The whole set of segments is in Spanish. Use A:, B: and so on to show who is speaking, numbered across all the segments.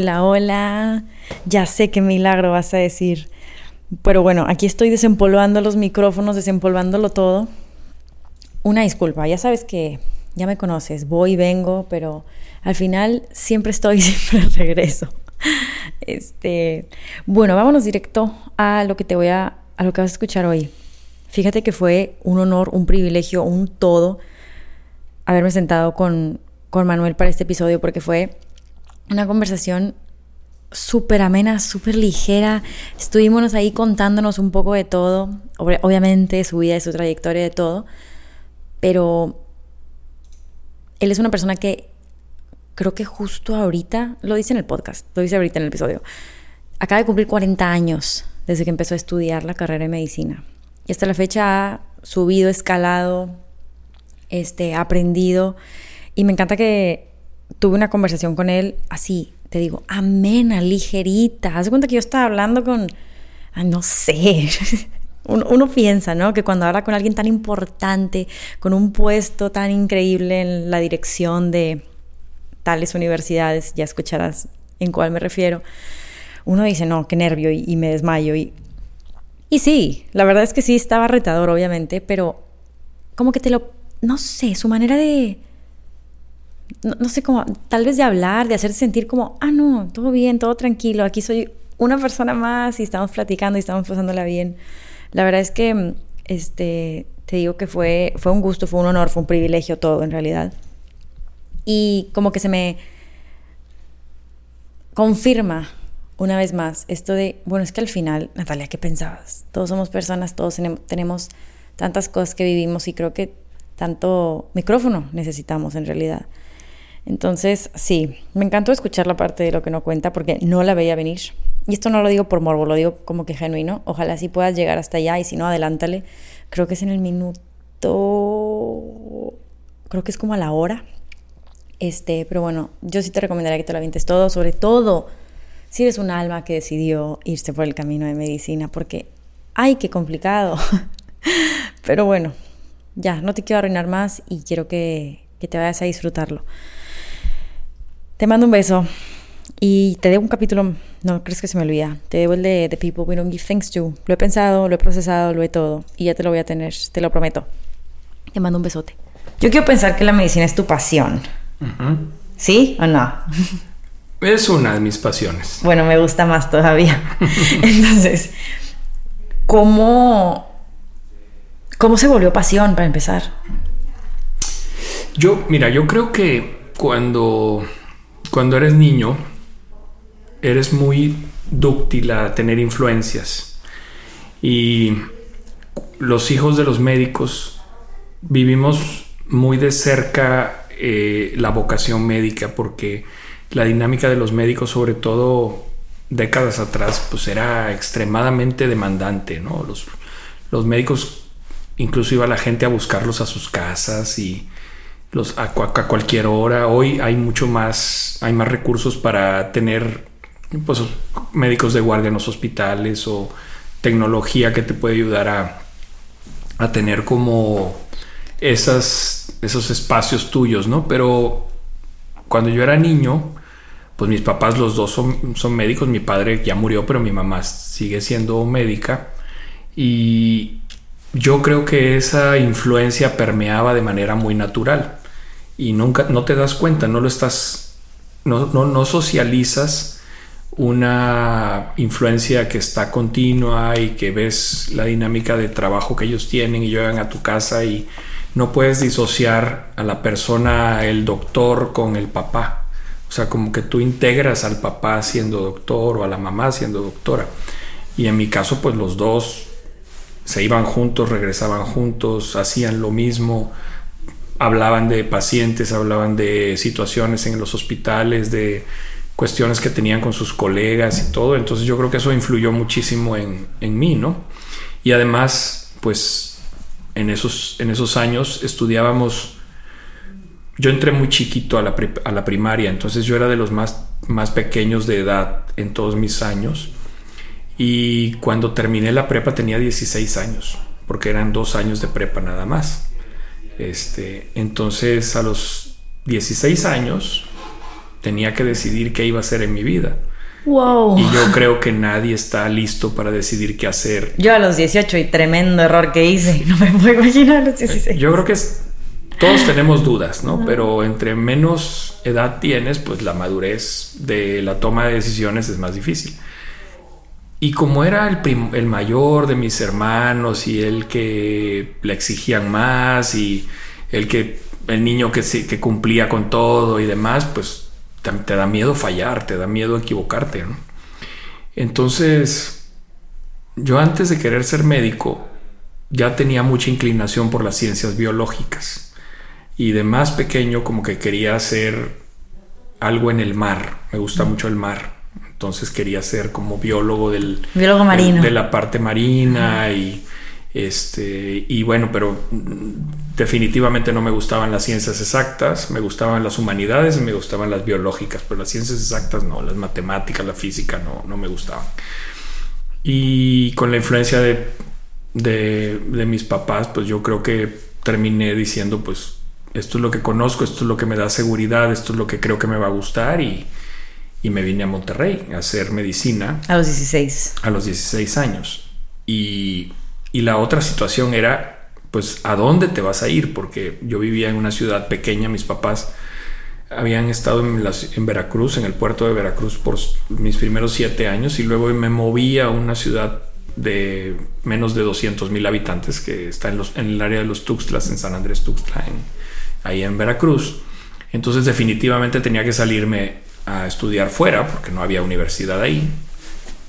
A: Hola, hola. Ya sé qué milagro vas a decir. Pero bueno, aquí estoy desempolvando los micrófonos, desempolvándolo todo. Una disculpa, ya sabes que ya me conoces, voy y vengo, pero al final siempre estoy, siempre regreso. Este, bueno, vámonos directo a lo que te voy a, a lo que vas a escuchar hoy. Fíjate que fue un honor, un privilegio, un todo haberme sentado con, con Manuel para este episodio porque fue una conversación súper amena, súper ligera. Estuvimos ahí contándonos un poco de todo, obviamente su vida su trayectoria de todo, pero él es una persona que creo que justo ahorita, lo dice en el podcast, lo dice ahorita en el episodio, acaba de cumplir 40 años desde que empezó a estudiar la carrera de medicina. Y hasta la fecha ha subido, escalado, este, aprendido. Y me encanta que tuve una conversación con él así, te digo, amena, ligerita. Haz cuenta que yo estaba hablando con, no sé, uno, piensa, ¿no? Que cuando habla con alguien tan importante, con un puesto tan increíble en la dirección de tales universidades, ya escucharás en cuál me refiero, uno dice, no, qué nervio y, me desmayo. Y, y sí, la verdad es que sí estaba retador, obviamente, pero como que te lo, no sé, su manera de no, sé cómo, tal vez de hablar, de hacerse sentir como, ah, no, todo bien, todo tranquilo, aquí soy una persona más y estamos platicando y estamos pasándola bien. La verdad es que, este, te digo que fue, fue un gusto, fue un honor, fue un privilegio todo en realidad. Y como que se me confirma una vez más esto de, bueno, es que al final, Natalia, ¿qué pensabas? Todos somos personas, todos tenemos tantas cosas que vivimos y creo que tanto micrófono necesitamos en realidad. Entonces, sí, me encantó escuchar la parte de lo que no cuenta porque no la veía venir. Y esto no lo digo por morbo, lo digo como que genuino. Ojalá sí puedas llegar hasta allá y si no, adelántale. Creo que es en el minuto. Creo que es como a la hora. Este, pero bueno, yo sí te recomendaría que te lo avientes todo, sobre todo si eres un alma que decidió irse por el camino de medicina, porque ay, qué complicado. pero bueno, ya, no te quiero arruinar más y quiero que, que te vayas a disfrutarlo. Te mando un beso y te debo un capítulo, no crees que se me olvida, te debo el de The People We Don't Give Thanks To. Lo he pensado, lo he procesado, lo he todo y ya te lo voy a tener, te lo prometo. Te mando un besote. Yo quiero pensar que la medicina es tu pasión. ¿Sí o no?
B: Es una de mis pasiones.
A: Bueno, me gusta más todavía. Entonces, ¿cómo, ¿cómo se volvió pasión para empezar?
B: Yo, mira, yo creo que cuando cuando eres niño, eres muy dúctil a tener influencias. Y los hijos de los médicos vivimos muy de cerca eh, la vocación médica porque la dinámica de los médicos, sobre todo décadas atrás, pues era extremadamente demandante, ¿no? Los, los médicos, incluso iba la gente a buscarlos a sus casas y los, a, cualquier hora. Hoy hay mucho más, hay más recursos para tener pues, médicos de guardia en los hospitales o tecnología que te puede ayudar a, a tener como esas, esos espacios tuyos, ¿no? Pero cuando yo era niño, pues mis papás los dos son, son médicos, mi padre ya murió, pero mi mamá sigue siendo médica y yo creo que esa influencia permeaba de manera muy natural y nunca no te das cuenta, no lo estás, no, no, socializas una influencia que está continua y que ves la dinámica de trabajo que ellos tienen y llegan a tu casa y no puedes disociar a la persona, el doctor con el papá. O sea, como que tú integras al papá siendo doctor o a la mamá siendo doctora. Y en mi caso, pues los dos se iban juntos, regresaban juntos, hacían lo mismo, hablaban de pacientes, hablaban de situaciones en los hospitales, de cuestiones que tenían con sus colegas y todo. Entonces yo creo que eso influyó muchísimo en, en mí, ¿no? Y además, pues en esos, en esos años estudiábamos, yo entré muy chiquito a la, a la primaria, entonces yo era de los más, más pequeños de edad en todos mis años. Y cuando terminé la prepa tenía 16 años, porque eran dos años de prepa nada más. Este, entonces a los 16 años tenía que decidir qué iba a hacer en mi vida.
A: Wow.
B: Y yo creo que nadie está listo para decidir qué hacer.
A: Yo a los 18 y tremendo error que hice, no me puedo imaginar a los 16.
B: Yo creo que es, todos tenemos dudas, ¿no? Pero entre menos edad tienes, pues la madurez de la toma de decisiones es más difícil. Y como era el, el mayor de mis hermanos y el que le exigían más y el que el niño que, que cumplía con todo y demás, pues te, da miedo fallar, te da miedo equivocarte. ¿no? Entonces, yo antes de querer ser médico, ya tenía mucha inclinación por las ciencias biológicas. Y de más pequeño como que quería hacer algo en el mar. Me gusta mucho el mar. Entonces quería ser como biólogo del...
A: Biólogo marino.
B: De, la parte marina y este, y bueno, pero definitivamente no me gustaban las ciencias exactas, me gustaban las humanidades y me gustaban las biológicas, pero las ciencias exactas no, las matemáticas, la física no, no me gustaban. Y con la influencia de, de, de mis papás, pues yo creo que terminé diciendo, pues esto es lo que conozco, esto es lo que me da seguridad, esto es lo que creo que me va a gustar y, y me vine a Monterrey a hacer medicina.
A: A los 16.
B: A los 16 años. Y y la otra situación era, pues, ¿a dónde te vas a ir? Porque yo vivía en una ciudad pequeña, mis papás habían estado en, en Veracruz, en el puerto de Veracruz, por mis primeros siete años y luego me moví a una ciudad de menos de 200 mil habitantes que está en, los, en, el área de los Tuxtlas, en San Andrés Tuxtla, ahí en Veracruz. Entonces definitivamente tenía que salirme a estudiar fuera porque no había universidad ahí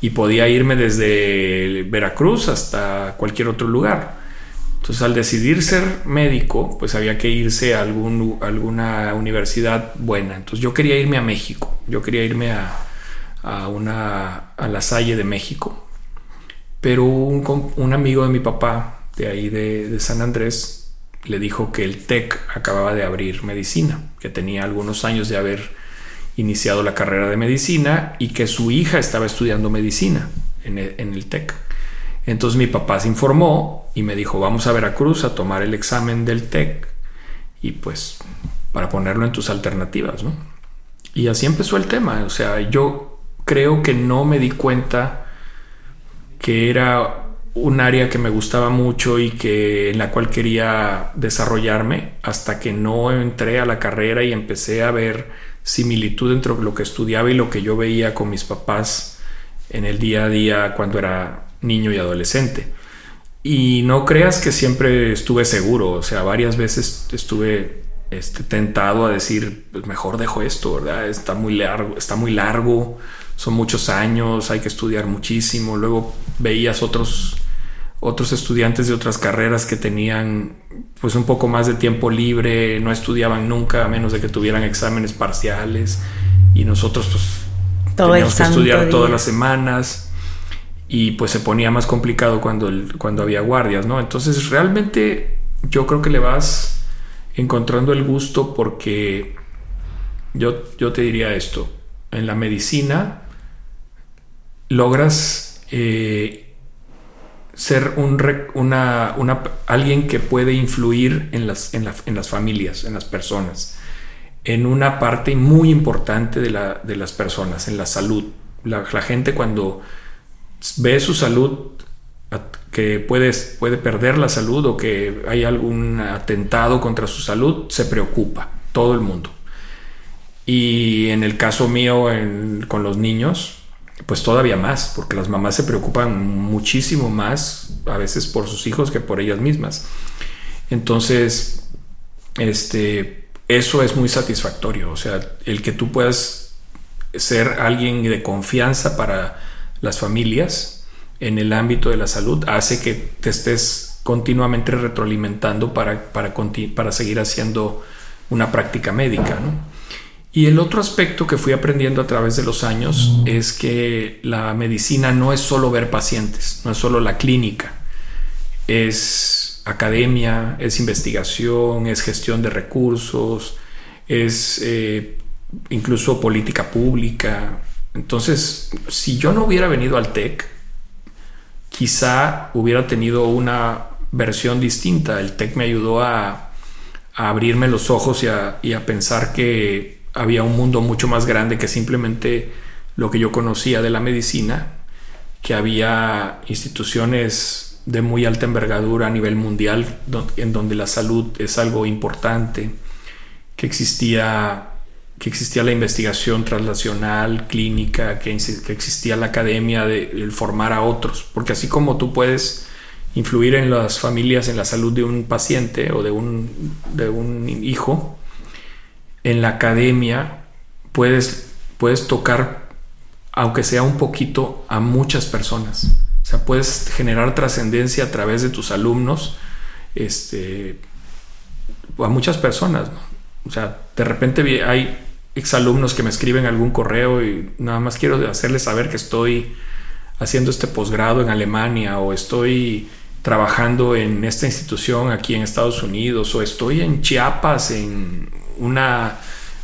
B: y podía irme desde Veracruz hasta cualquier otro lugar. Entonces al decidir ser médico, pues había que irse a algún, alguna universidad buena. Entonces yo quería irme a México, yo quería irme a, a, una, a la Salle de México. Pero un, un amigo de mi papá, de ahí de, de San Andrés, le dijo que el TEC acababa de abrir medicina, que tenía algunos años de haber iniciado la carrera de medicina y que su hija estaba estudiando medicina en el, TEC. Entonces mi papá se informó y me dijo, vamos a Veracruz a tomar el examen del TEC y pues para ponerlo en tus alternativas, ¿no? Y así empezó el tema, o sea, yo creo que no me di cuenta que era un área que me gustaba mucho y que en la cual quería desarrollarme hasta que no entré a la carrera y empecé a ver similitud entre lo que estudiaba y lo que yo veía con mis papás en el día a día cuando era niño y adolescente. Y no creas que siempre estuve seguro, o sea, varias veces estuve este, tentado a decir, pues mejor dejo esto, ¿verdad? Está muy largo, está muy largo, son muchos años, hay que estudiar muchísimo. Luego veías otros otros estudiantes de otras carreras que tenían pues un poco más de tiempo libre, no estudiaban nunca a menos de que tuvieran exámenes parciales. Y nosotros pues teníamos que estudiar todas las semanas. Y pues se ponía más complicado cuando, el, cuando había guardias, ¿no? Entonces realmente yo creo que le vas encontrando el gusto porque yo, yo te diría esto, en la medicina logras eh, ser un, una, una, alguien que puede influir en las, en, las familias, en las personas, en una parte muy importante de, la, de las personas, en la salud. La, gente cuando ve su salud, que puede, puede perder la salud o que hay algún atentado contra su salud, se preocupa, todo el mundo. Y en el caso mío con los niños, pues todavía más, porque las mamás se preocupan muchísimo más a veces por sus hijos que por ellas mismas. Entonces, este, eso es muy satisfactorio, o sea, el que tú puedas ser alguien de confianza para las familias en el ámbito de la salud hace que te estés continuamente retroalimentando para, para, para seguir haciendo una práctica médica, ¿no? Y el otro aspecto que fui aprendiendo a través de los años es que la medicina no es solo ver pacientes, no es solo la clínica, es academia, es investigación, es gestión de recursos, es eh, incluso política pública. Entonces, si yo no hubiera venido al TEC, quizá hubiera tenido una versión distinta. El TEC me ayudó a, abrirme los ojos y a pensar que había un mundo mucho más grande que simplemente lo que yo conocía de la medicina, que había instituciones de muy alta envergadura a nivel mundial en donde la salud es algo importante, que existía que existía la investigación translacional, clínica, que, existía la academia de, formar a otros, porque así como tú puedes influir en las familias, en la salud de un paciente o de un, de un hijo, en la academia puedes, puedes tocar, aunque sea un poquito, a muchas personas. O sea, puedes generar trascendencia a través de tus alumnos, este, a muchas personas. O sea, de repente hay exalumnos que me escriben algún correo y nada más quiero hacerles saber que estoy haciendo este posgrado en Alemania o estoy trabajando en esta institución aquí en Estados Unidos o estoy en Chiapas en una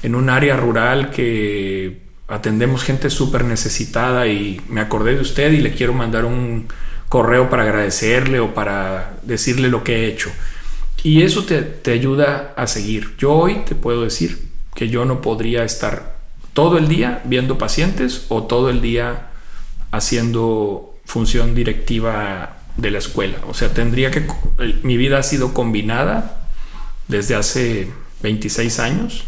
B: en un área rural que atendemos gente súper necesitada y me acordé de usted y le quiero mandar un correo para agradecerle o para decirle lo que he hecho. Y eso te, te ayuda a seguir. Yo hoy te puedo decir que yo no podría estar todo el día viendo pacientes o todo el día haciendo función directiva de la escuela. O sea, tendría que... Mi vida ha sido combinada desde hace 26 años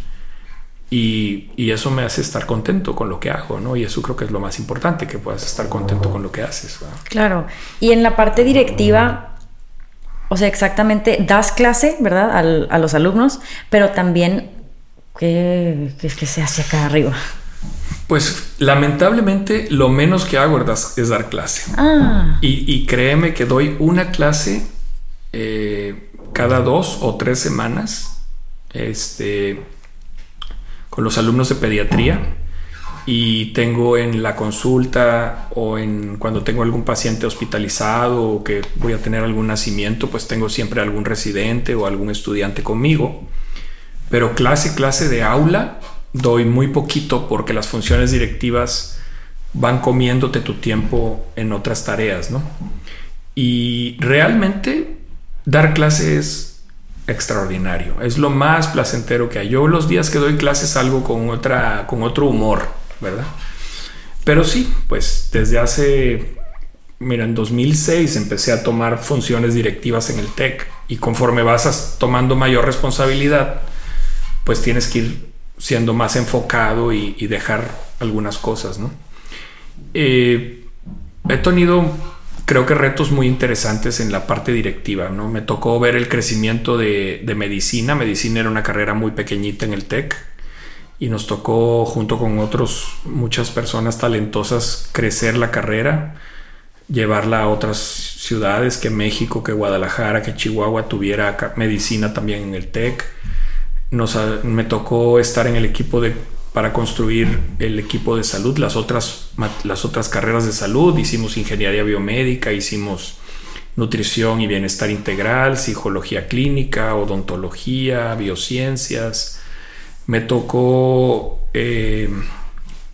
B: y, eso me hace estar contento con lo que hago, ¿no? Y eso creo que es lo más importante, que puedas estar contento con lo que haces.
A: Claro. Y en la parte directiva, o sea, exactamente, das clase, ¿verdad? a los alumnos, pero también, ¿qué, qué, qué se hace acá arriba?
B: Pues lamentablemente lo menos que hago es, dar clase. Ah. Y, créeme que doy una clase eh, cada dos o tres semanas este, con los alumnos de pediatría. Y tengo en la consulta o en cuando tengo algún paciente hospitalizado o que voy a tener algún nacimiento, pues tengo siempre algún residente o algún estudiante conmigo. Pero clase, clase de aula, doy muy poquito porque las funciones directivas van comiéndote tu tiempo en otras tareas, ¿no? Y realmente dar clases es extraordinario, es lo más placentero que hay. Yo los días que doy clases salgo con otra con otro humor, ¿verdad? Pero sí, pues desde hace mira, en 2006 empecé a tomar funciones directivas en el TEC y conforme vas tomando mayor responsabilidad, pues tienes que ir siendo más enfocado y, dejar algunas cosas, ¿no? Eh, he tenido, creo que retos muy interesantes en la parte directiva, ¿no? Me tocó ver el crecimiento de, medicina. Medicina era una carrera muy pequeñita en el TEC y nos tocó, junto con otros, muchas personas talentosas, crecer la carrera, llevarla a otras ciudades, que México, que Guadalajara, que Chihuahua tuviera medicina también en el TEC nos, me tocó estar en el equipo de, para construir el equipo de salud, las otras, las otras carreras de salud, hicimos ingeniería biomédica, hicimos nutrición y bienestar integral, psicología clínica, odontología, biociencias. Me tocó, eh,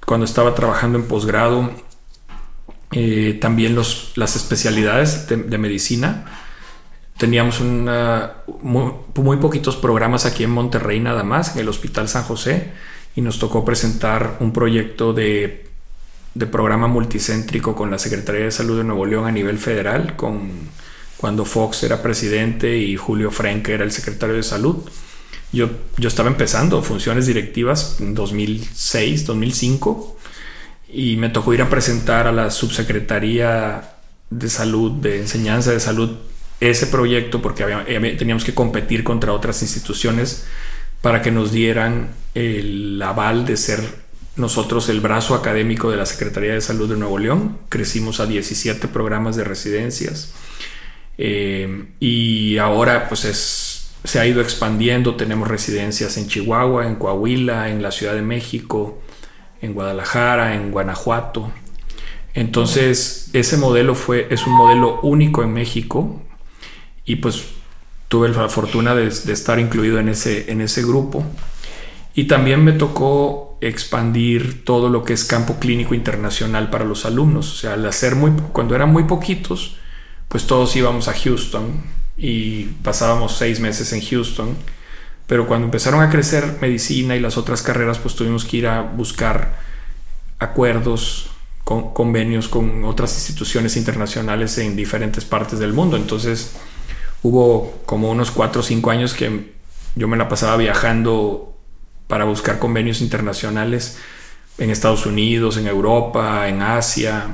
B: cuando estaba trabajando en posgrado, eh, también los, las especialidades de medicina. Teníamos una, muy, poquitos programas aquí en Monterrey nada más, en el Hospital San José, y nos tocó presentar un proyecto de, de programa multicéntrico con la Secretaría de Salud de Nuevo León a nivel federal, con, cuando Fox era presidente y Julio Frenk era el secretario de Salud. Yo, yo estaba empezando funciones directivas en 2006, 2005, y me tocó ir a presentar a la Subsecretaría de Salud, de Enseñanza de Salud ese proyecto porque teníamos que competir contra otras instituciones para que nos dieran el aval de ser nosotros el brazo académico de la Secretaría de Salud de Nuevo León. Crecimos a 17 programas de residencias eh, y ahora pues es, se ha ido expandiendo. Tenemos residencias en Chihuahua, en Coahuila, en la Ciudad de México, en Guadalajara, en Guanajuato. Entonces, ese modelo fue, es un modelo único en México y pues tuve la fortuna de, estar incluido en ese, en ese grupo. Y también me tocó expandir todo lo que es campo clínico internacional para los alumnos. O sea, al hacer muy, cuando eran muy poquitos, pues todos íbamos a Houston y pasábamos seis meses en Houston Pero cuando empezaron a crecer medicina y las otras carreras, pues tuvimos que ir a buscar acuerdos, con, convenios con otras instituciones internacionales en diferentes partes del mundo. Entonces hubo como unos cuatro o cinco años que yo me la pasaba viajando para buscar convenios internacionales en Estados Unidos, en Europa, en Asia.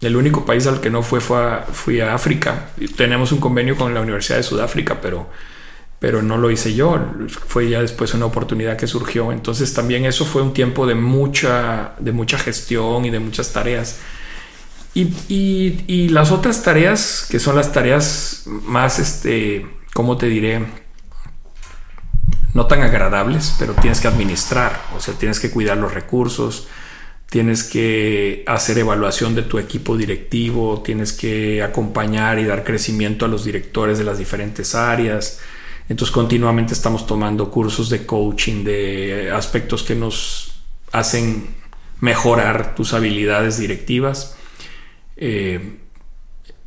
B: El único país al que no fue fue a, fui a África. Tenemos un convenio con la Universidad de Sudáfrica, pero pero no lo hice yo, fue ya después una oportunidad que surgió. Entonces también eso fue un tiempo de mucha, de mucha gestión y de muchas tareas. Y, las otras tareas, que son las tareas más, este, ¿cómo te diré? No tan agradables, pero tienes que administrar, o sea, tienes que cuidar los recursos, tienes que hacer evaluación de tu equipo directivo, tienes que acompañar y dar crecimiento a los directores de las diferentes áreas, entonces continuamente estamos tomando cursos de coaching, de aspectos que nos hacen mejorar tus habilidades directivas. Eh,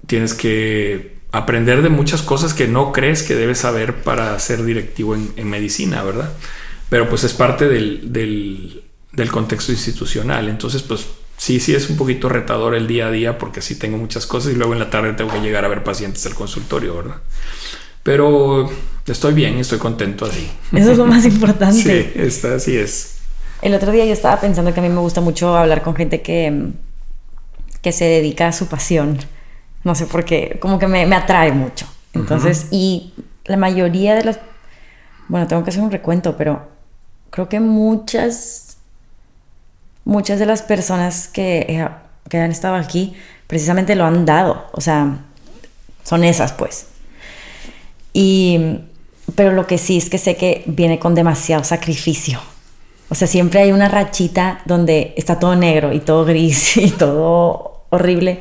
B: tienes que aprender de muchas cosas que no crees que debes saber para ser directivo en, medicina, ¿verdad? Pero pues es parte del, del, contexto institucional. Entonces, pues sí, sí es un poquito retador el día a día porque sí tengo muchas cosas y luego en la tarde tengo que llegar a ver pacientes al consultorio, ¿verdad? Pero estoy bien, estoy contento así.
A: Eso es lo más importante.
B: sí, está, así es.
A: El otro día yo estaba pensando que a mí me gusta mucho hablar con gente que, que se dedica a su pasión. No sé por qué, como que me, me atrae mucho. Entonces, y la mayoría de las... Bueno, tengo que hacer un recuento, pero creo que muchas, muchas de las personas que, que han estado aquí precisamente lo han dado. O sea, son esas, pues. Y, pero lo que sí es que sé que viene con demasiado sacrificio. O sea, siempre hay una rachita donde está todo negro y todo gris y todo horrible.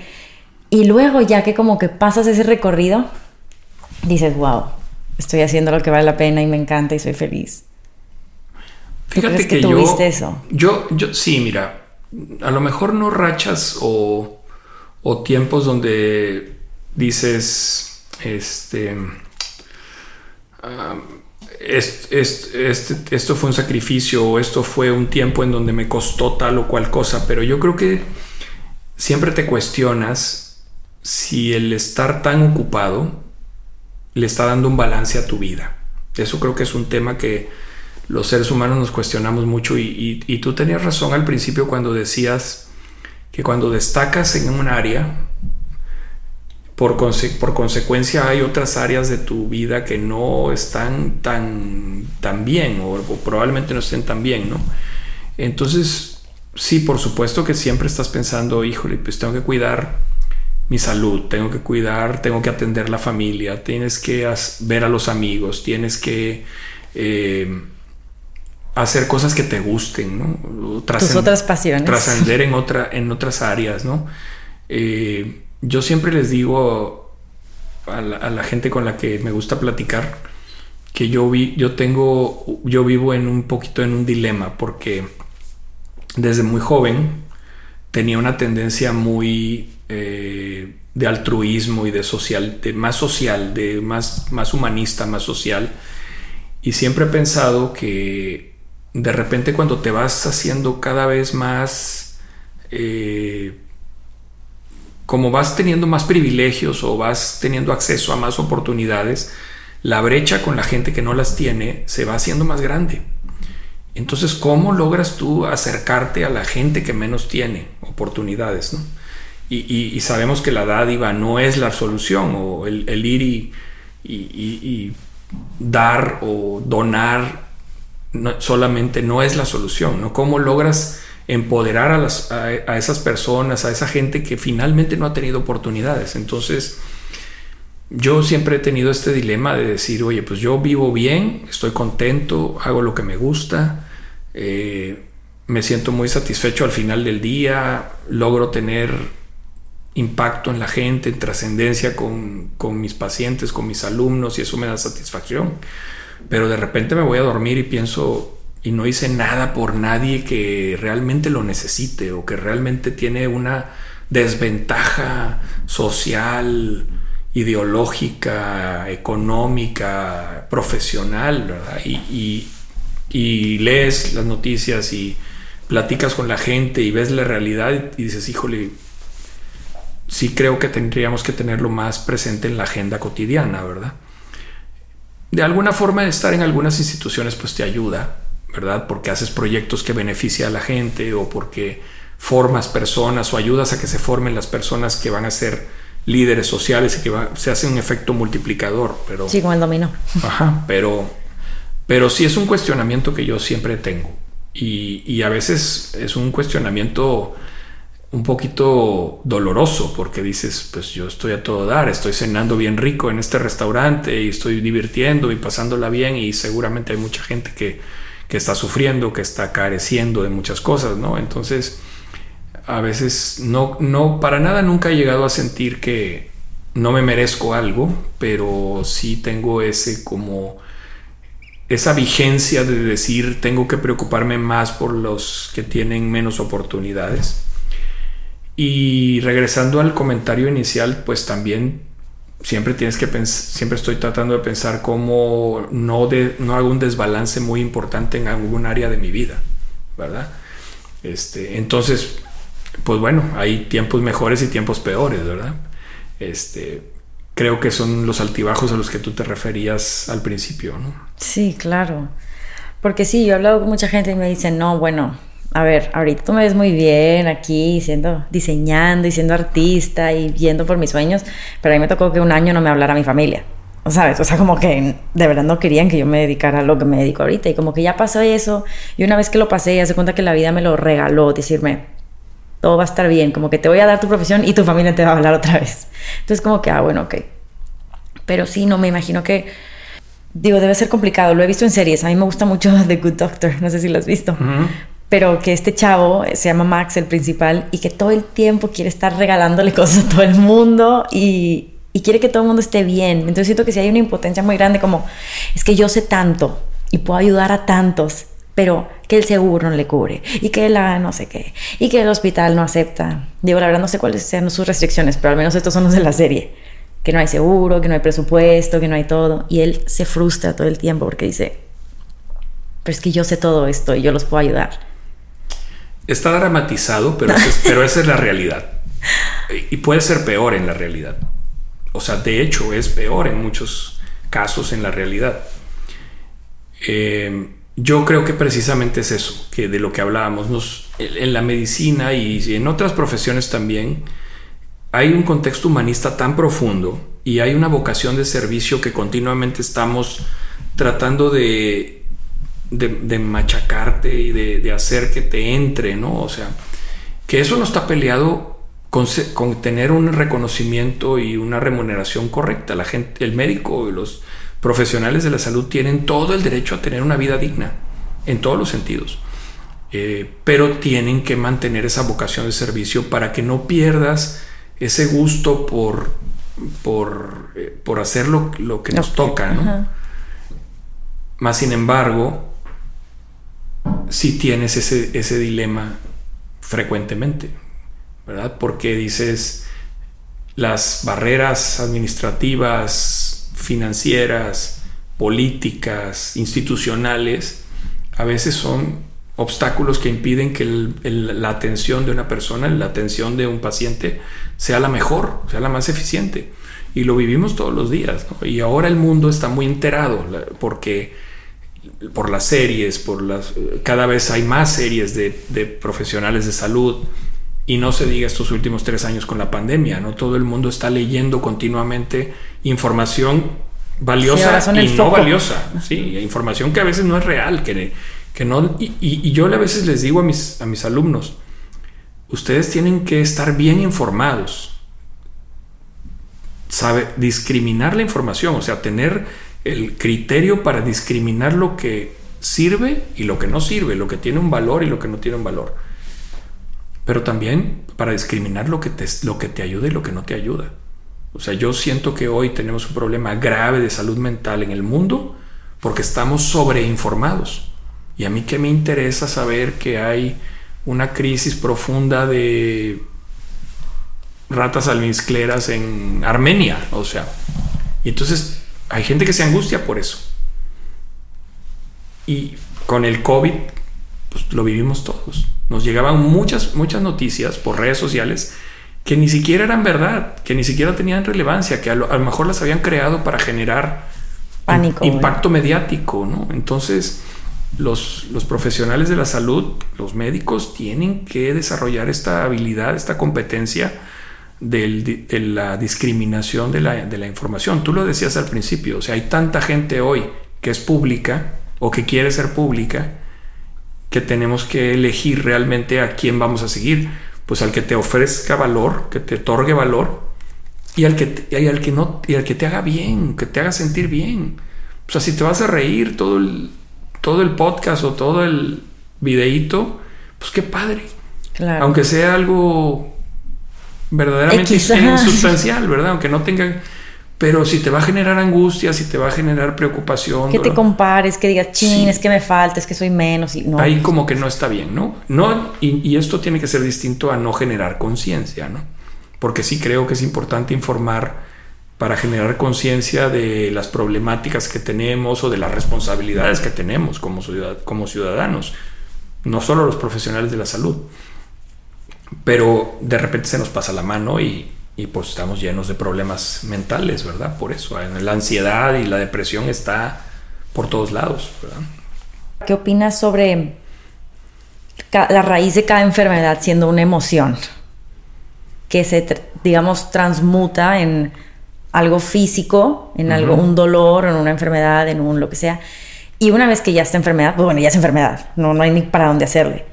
A: Y luego ya que como que pasas ese recorrido, dices, wow, estoy haciendo lo que vale la pena y me encanta y soy feliz.
B: Fíjate que, tuviste eso? Yo, yo, sí, mira, a lo mejor no rachas o, o tiempos donde dices, este, esto fue un sacrificio o esto fue un tiempo en donde me costó tal o cual cosa, pero yo creo que siempre te cuestionas si el estar tan ocupado le está dando un balance a tu vida. Eso creo que es un tema que los seres humanos nos cuestionamos mucho y, tú tenías razón al principio cuando decías que cuando destacas en un área, por, por, consecuencia hay otras áreas de tu vida que no están tan, tan bien o, probablemente no estén tan bien, ¿no? Entonces, sí, por supuesto que siempre estás pensando, híjole, pues tengo que cuidar mi salud, tengo que cuidar, tengo que atender la familia, tienes que ver a los amigos, tienes que eh, hacer cosas que te gusten, ¿no?
A: Tus otras pasiones.
B: Trascender en, otra, en otras áreas, ¿no? Eh, yo siempre les digo a la, gente con la que me gusta platicar que yo vi, yo tengo, yo vivo en un poquito en un dilema porque desde muy joven tenía una tendencia muy eh, de altruismo y de social, de más social, de más, más humanista, más social. Y siempre he pensado que de repente cuando te vas haciendo cada vez más eh, como vas teniendo más privilegios o vas teniendo acceso a más oportunidades, la brecha con la gente que no las tiene se va haciendo más grande. Entonces, ¿cómo logras tú acercarte a la gente que menos tiene oportunidades? Y, sabemos que la dádiva no es la solución, o el, ir y, dar o donar solamente no es la solución. ¿no? ¿Cómo logras empoderar a, esas personas, a esa gente que finalmente no ha tenido oportunidades. Entonces, yo siempre he tenido este dilema de decir, oye, pues yo vivo bien, estoy contento, hago lo que me gusta, eh, me siento muy satisfecho al final del día, logro tener impacto en la gente, en trascendencia con, con mis pacientes, con mis alumnos y eso me da satisfacción. Pero de repente me voy a dormir y pienso, y no hice nada por nadie que realmente lo necesite o que realmente tiene una desventaja social ideológica, económica, profesional, ¿verdad? Y, y, lees las noticias y platicas con la gente y ves la realidad y dices, híjole, sí creo que tendríamos que tenerlo más presente en la agenda cotidiana, ¿verdad? De alguna forma estar en algunas instituciones pues te ayuda, ¿verdad? Porque haces proyectos que benefician a la gente o porque formas personas o ayudas a que se formen las personas que van a ser líderes sociales y que se hace un efecto multiplicador. Pero,
A: sí, como el dominó.
B: Ajá, pero, pero sí es un cuestionamiento que yo siempre tengo. Y, y a veces es un cuestionamiento un poquito doloroso porque dices, pues yo estoy a todo dar, estoy cenando bien rico en este restaurante y estoy divirtiendo y pasándola bien y seguramente hay mucha gente que, que está sufriendo, que está careciendo de muchas cosas, ¿no? Entonces, a veces no, no, para nada nunca he llegado a sentir que no me merezco algo, pero sí tengo ese como esa vigencia de decir tengo que preocuparme más por los que tienen menos oportunidades. Y regresando al comentario inicial, pues también siempre tienes que pensar, siempre estoy tratando de pensar cómo no, de, no hago un desbalance muy importante en algún área de mi vida, ¿verdad? Este, entonces, pues bueno, hay tiempos mejores y tiempos peores, ¿verdad? Este, creo que son los altibajos a los que tú te referías al principio, ¿no?
A: Sí, claro. Porque sí, yo he hablado con mucha gente y me dicen, no, bueno, a ver, ahorita tú me ves muy bien aquí, siendo, diseñando y siendo artista y viendo por mis sueños, pero a mí me tocó que un año no me hablara mi familia. ¿Sabes? O sea, como que de verdad no querían que yo me dedicara a lo que me dedico ahorita. Y como que ya pasó eso, y una vez que lo pasé, ya se cuenta que la vida me lo regaló, decirme, todo va a estar bien, como que te voy a dar tu profesión y tu familia te va a hablar otra vez. Entonces como que, ah, bueno, ok. Pero sí, no, me imagino que, digo, debe ser complicado, lo he visto en series, a mí me gusta mucho The Good Doctor, no sé si lo has visto. Pero que este chavo se llama Max, el principal, y que todo el tiempo quiere estar regalándole cosas a todo el mundo y, y quiere que todo el mundo esté bien. Entonces siento que si hay una impotencia muy grande como, es que yo sé tanto y puedo ayudar a tantos pero que el seguro no le cubre y que la no sé qué y que el hospital no acepta. Digo, la verdad no sé cuáles sean sus restricciones, pero al menos estos son los de la serie. Que no hay seguro, que no hay presupuesto, que no hay todo. Y él se frustra todo el tiempo porque dice, pero es que yo sé todo esto y yo los puedo ayudar.
B: Está dramatizado, pero, pero esa es la realidad. Y puede ser peor en la realidad. O sea, de hecho es peor en muchos casos en la realidad. Eh, yo creo que precisamente es eso, que de lo que hablábamos, en la medicina y en otras profesiones también, hay un contexto humanista tan profundo y hay una vocación de servicio que continuamente estamos tratando de, de, machacarte y de, hacer que te entre, ¿no? O sea, que eso no está peleado con, con, tener un reconocimiento y una remuneración correcta. La gente, el médico los profesionales de la salud tienen todo el derecho a tener una vida digna, en todos los sentidos. Eh, pero tienen que mantener esa vocación de servicio para que no pierdas ese gusto por, por, eh, por hacer lo, que nos toca. ¿no? Más sin embargo, si tienes ese, ese dilema frecuentemente, ¿verdad? Porque dices, las barreras administrativas, financieras, políticas, institucionales, a veces son obstáculos que impiden que la atención de una persona, la atención de un paciente sea la mejor, sea la más eficiente. Y lo vivimos todos los días. Y ahora el mundo está muy enterado porque por las series, por las, cada vez hay más series de, de profesionales de salud, y no se diga estos últimos tres años con la pandemia, ¿no? Todo el mundo está leyendo continuamente información valiosa y no valiosa, sí, información que a veces no es real, que, que no, y, yo a veces les digo a mis, a mis alumnos, ustedes tienen que estar bien informados, sabe, discriminar la información, o sea, tener el criterio para discriminar lo que sirve y lo que no sirve, lo que tiene un valor y lo que no tiene un valor pero también para discriminar lo que te, lo que te ayuda y lo que no te ayuda. O sea, yo siento que hoy tenemos un problema grave de salud mental en el mundo porque estamos sobreinformados. Y a mí que me interesa saber que hay una crisis profunda de ratas almizcleras en Armenia, o sea. Y entonces hay gente que se angustia por eso. Y con el COVID, pues lo vivimos todos. Nos llegaban muchas, muchas noticias por redes sociales que ni siquiera eran verdad, que ni siquiera tenían relevancia, que a lo, mejor las habían creado para generar
A: Pánico,
B: impacto mediático, ¿no? Entonces, los, los, profesionales de la salud, los médicos, tienen que desarrollar esta habilidad, esta competencia del, de la discriminación de la, de la información. Tú lo decías al principio, o sea, hay tanta gente hoy que es pública o que quiere ser pública que tenemos que elegir realmente a quién vamos a seguir pues al que te ofrezca valor, que te otorgue valor y al que, y al que no y al que te haga bien, que te haga sentir bien. O sea, si te vas a reír todo el, todo el podcast o todo el videíto, pues qué padre. Claro. Aunque sea algo verdaderamente insustancial, ¿verdad? Aunque no tenga pero si te va a generar angustia, si te va a generar preocupación.
A: Que te compares, que digas, ching, es que me falta, es que soy menos. Y no.
B: Ahí como que no está bien, ¿no? no y, y esto tiene que ser distinto a no generar conciencia, ¿no? Porque sí creo que es importante informar para generar conciencia de las problemáticas que tenemos o de las responsabilidades que tenemos como, como ciudadanos, no solo los profesionales de la salud. Pero de repente se nos pasa la mano y, y pues estamos llenos de problemas mentales, ¿verdad? Por eso, la ansiedad y la depresión está por todos lados, ¿verdad?
A: ¿Qué opinas sobre la raíz de cada enfermedad siendo una emoción que se, digamos, transmuta en algo físico, en algo, un dolor, en una enfermedad, en un lo que sea? Y una vez que ya está enfermedad, pues bueno, ya es enfermedad, no, no hay ni para dónde hacerle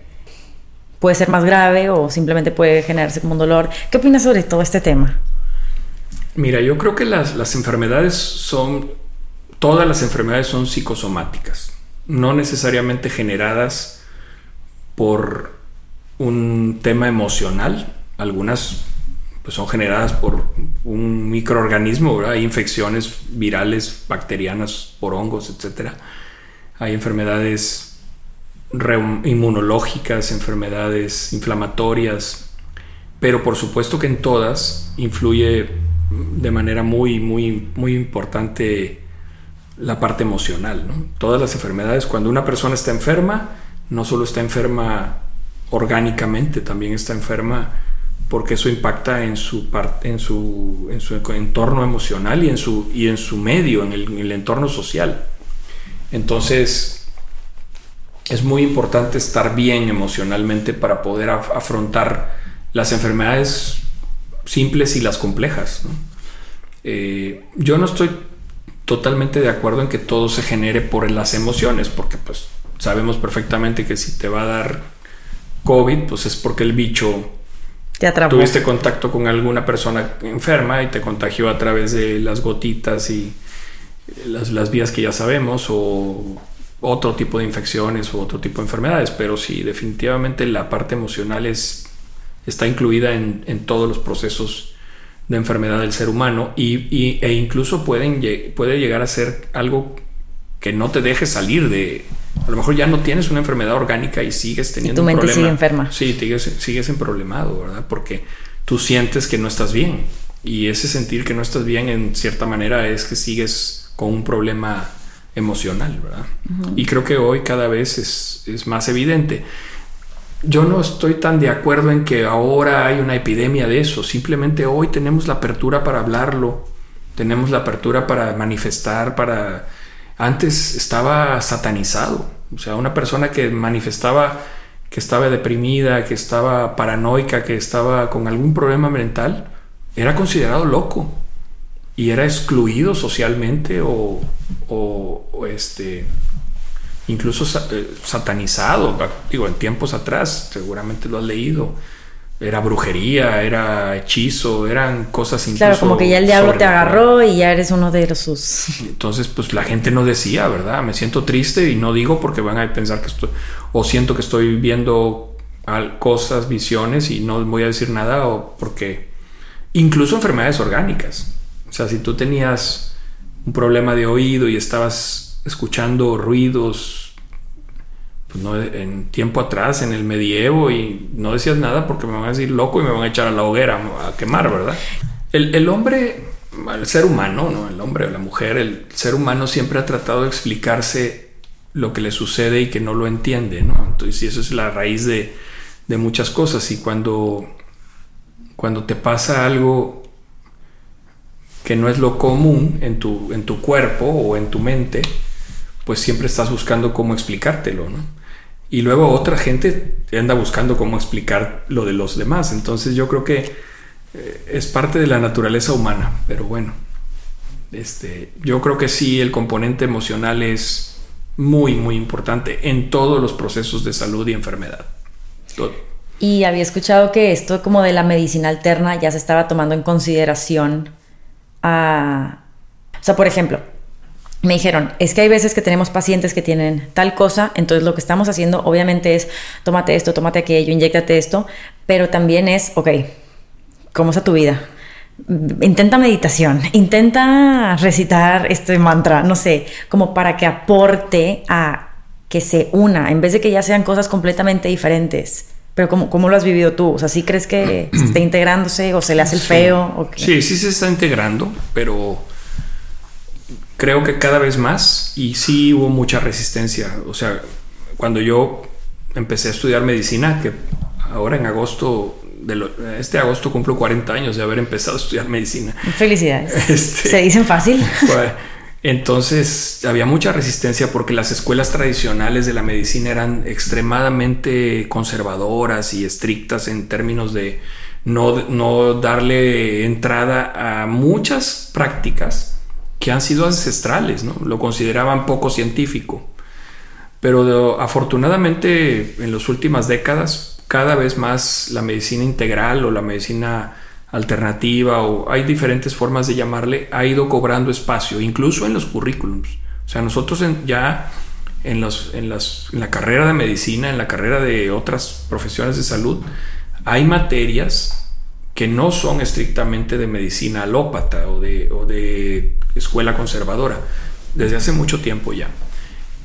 A: puede ser más grave o simplemente puede generarse como un dolor. ¿Qué opinas sobre todo este tema?
B: Mira, yo creo que las, las enfermedades son, todas las enfermedades son psicosomáticas, no necesariamente generadas por un tema emocional. Algunas pues, son generadas por un microorganismo, hay infecciones virales, bacterianas, por hongos, etc. Hay enfermedades inmunológicas, enfermedades inflamatorias, pero por supuesto que en todas influye de manera muy, muy, muy importante la parte emocional. Todas las enfermedades, cuando una persona está enferma, no solo está enferma orgánicamente, también está enferma porque eso impacta en su, en su, en su entorno emocional y en su, y en su medio, en el, en el entorno social. Entonces, es muy importante estar bien emocionalmente para poder afrontar las enfermedades simples y las complejas. Eh, yo no estoy totalmente de acuerdo en que todo se genere por las emociones, porque pues sabemos perfectamente que si te va a dar COVID, pues es porque el bicho
A: te atrapó.
B: Tuviste contacto con alguna persona enferma y te contagió a través de las gotitas y las, las vías que ya sabemos o otro tipo de infecciones o otro tipo de enfermedades, pero sí, definitivamente la parte emocional es, está incluida en, en todos los procesos de enfermedad del ser humano y, e incluso pueden, puede llegar a ser algo que no te deje salir de... A lo mejor ya no tienes una enfermedad orgánica y sigues teniendo
A: tu mente
B: un problema.
A: sigue enferma.
B: Sí, sigues, sigues problemado ¿verdad? Porque tú sientes que no estás bien. Y ese sentir que no estás bien en cierta manera es que sigues con un problema emocional, ¿verdad? Y creo que hoy cada vez es, más evidente. Yo no estoy tan de acuerdo en que ahora hay una epidemia de eso, simplemente hoy tenemos la apertura para hablarlo, tenemos la apertura para manifestar, para... Antes estaba satanizado, o sea, una persona que manifestaba que estaba deprimida, que estaba paranoica, que estaba con algún problema mental, era considerado loco y era excluido socialmente o, o, este incluso eh, satanizado, digo, en tiempos atrás, seguramente lo has leído. Era brujería, era hechizo, eran cosas incluso.
A: Claro, como que ya el diablo te agarró y ya eres uno de los sus.
B: Entonces, pues la gente no decía, ¿verdad? Me siento triste y no digo porque van a pensar que estoy. O siento que estoy viendo cosas, visiones y no voy a decir nada, o porque. Incluso enfermedades orgánicas. O sea, si tú tenías un problema de oído y estabas escuchando ruidos pues no, en tiempo atrás, en el medievo, y no decías nada porque me van a decir loco y me van a echar a la hoguera a quemar, ¿verdad? El, el hombre, el ser humano, ¿no? El hombre o la mujer, el ser humano siempre ha tratado de explicarse lo que le sucede y que no lo entiende, ¿no? Entonces, eso es la raíz de, de muchas cosas. Y cuando, cuando te pasa algo que no es lo común en tu, en tu cuerpo o en tu mente, pues siempre estás buscando cómo explicártelo, ¿no? Y luego otra gente anda buscando cómo explicar lo de los demás. Entonces yo creo que eh, es parte de la naturaleza humana, pero bueno, este, yo creo que sí, el componente emocional es muy, muy importante en todos los procesos de salud y enfermedad.
A: Y había escuchado que esto como de la medicina alterna ya se estaba tomando en consideración O sea, por ejemplo, me dijeron, es que hay veces que tenemos pacientes que tienen tal cosa, entonces lo que estamos haciendo obviamente es, tómate esto, tómate aquello, inyectate esto, pero también es, ok, ¿cómo está tu vida? Intenta meditación, intenta recitar este mantra, no sé, como para que aporte a que se una, en vez de que ya sean cosas completamente diferentes. Pero ¿cómo, cómo lo has vivido tú? O sea, ¿sí crees que se está integrándose o se le hace el feo? ¿o
B: Sí, sí se está integrando, pero creo que cada vez más y sí hubo mucha resistencia. O sea, cuando yo empecé a estudiar medicina, que ahora en agosto, de este agosto cumplo 40 años de haber empezado a estudiar medicina.
A: Felicidades. Este, ¿Se dicen fácil?
B: entonces había mucha resistencia porque las escuelas tradicionales de la medicina eran extremadamente conservadoras y estrictas en términos de no, no darle entrada a muchas prácticas que han sido ancestrales, ¿no? Lo consideraban poco científico. Pero afortunadamente en las últimas décadas cada vez más la medicina integral o la medicina alternativa o hay diferentes formas de llamarle ha ido cobrando espacio, incluso en los currículums. O sea, nosotros ya en, los, en, las, la carrera de medicina, en la carrera de otras profesiones de salud, hay materias que no son estrictamente de medicina alópata o de, o de escuela conservadora, desde hace mucho tiempo ya.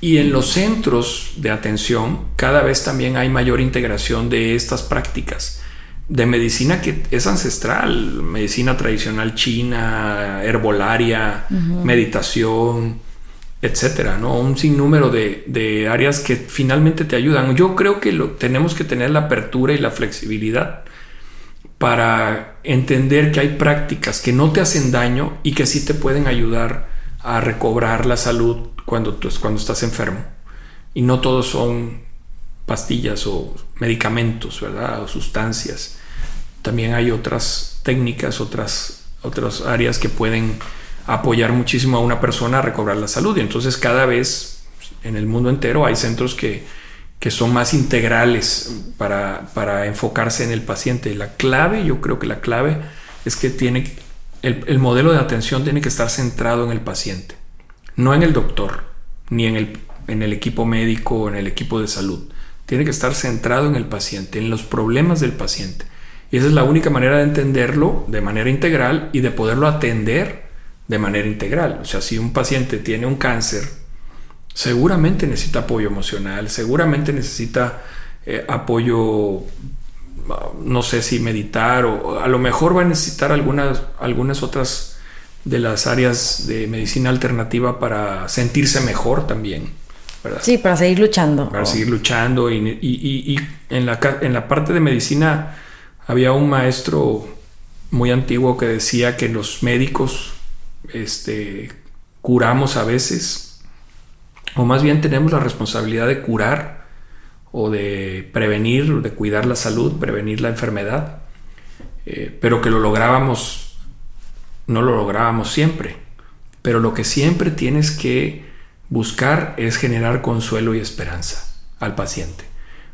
B: Y en los centros de atención cada vez también hay mayor integración de estas prácticas de medicina que es ancestral, medicina tradicional china, herbolaria, meditación, etcétera, ¿no? Un sinnúmero de, de, áreas que finalmente te ayudan. Yo creo que lo, tenemos que tener la apertura y la flexibilidad para entender que hay prácticas que no te hacen daño y que sí te pueden ayudar a recobrar la salud cuando, cuando estás enfermo. Y no todos son pastillas o medicamentos, ¿verdad? O sustancias. También hay otras técnicas, otras, otras áreas que pueden apoyar muchísimo a una persona a recobrar la salud. Y entonces cada vez en el mundo entero hay centros que que son más integrales para, para, enfocarse en el paciente. La clave, yo creo que la clave es que tiene el, el, modelo de atención tiene que estar centrado en el paciente, no en el doctor, ni en el, en el equipo médico o en el equipo de salud. Tiene que estar centrado en el paciente, en los problemas del paciente. Y esa es la única manera de entenderlo de manera integral y de poderlo atender de manera integral. O sea, si un paciente tiene un cáncer, seguramente necesita apoyo emocional, seguramente necesita eh, apoyo, no sé si meditar o a lo mejor va a necesitar algunas, algunas otras de las áreas de medicina alternativa para sentirse mejor también. ¿Verdad?
A: Sí, para seguir luchando.
B: Para seguir luchando y, y, en, la, en la parte de medicina había un maestro muy antiguo que decía que los médicos este, curamos a veces o más bien tenemos la responsabilidad de curar o de prevenir, de cuidar la salud, prevenir la enfermedad, eh, pero que lo lográbamos, no lo lográbamos siempre, pero lo que siempre tienes que buscar es generar consuelo y esperanza al paciente.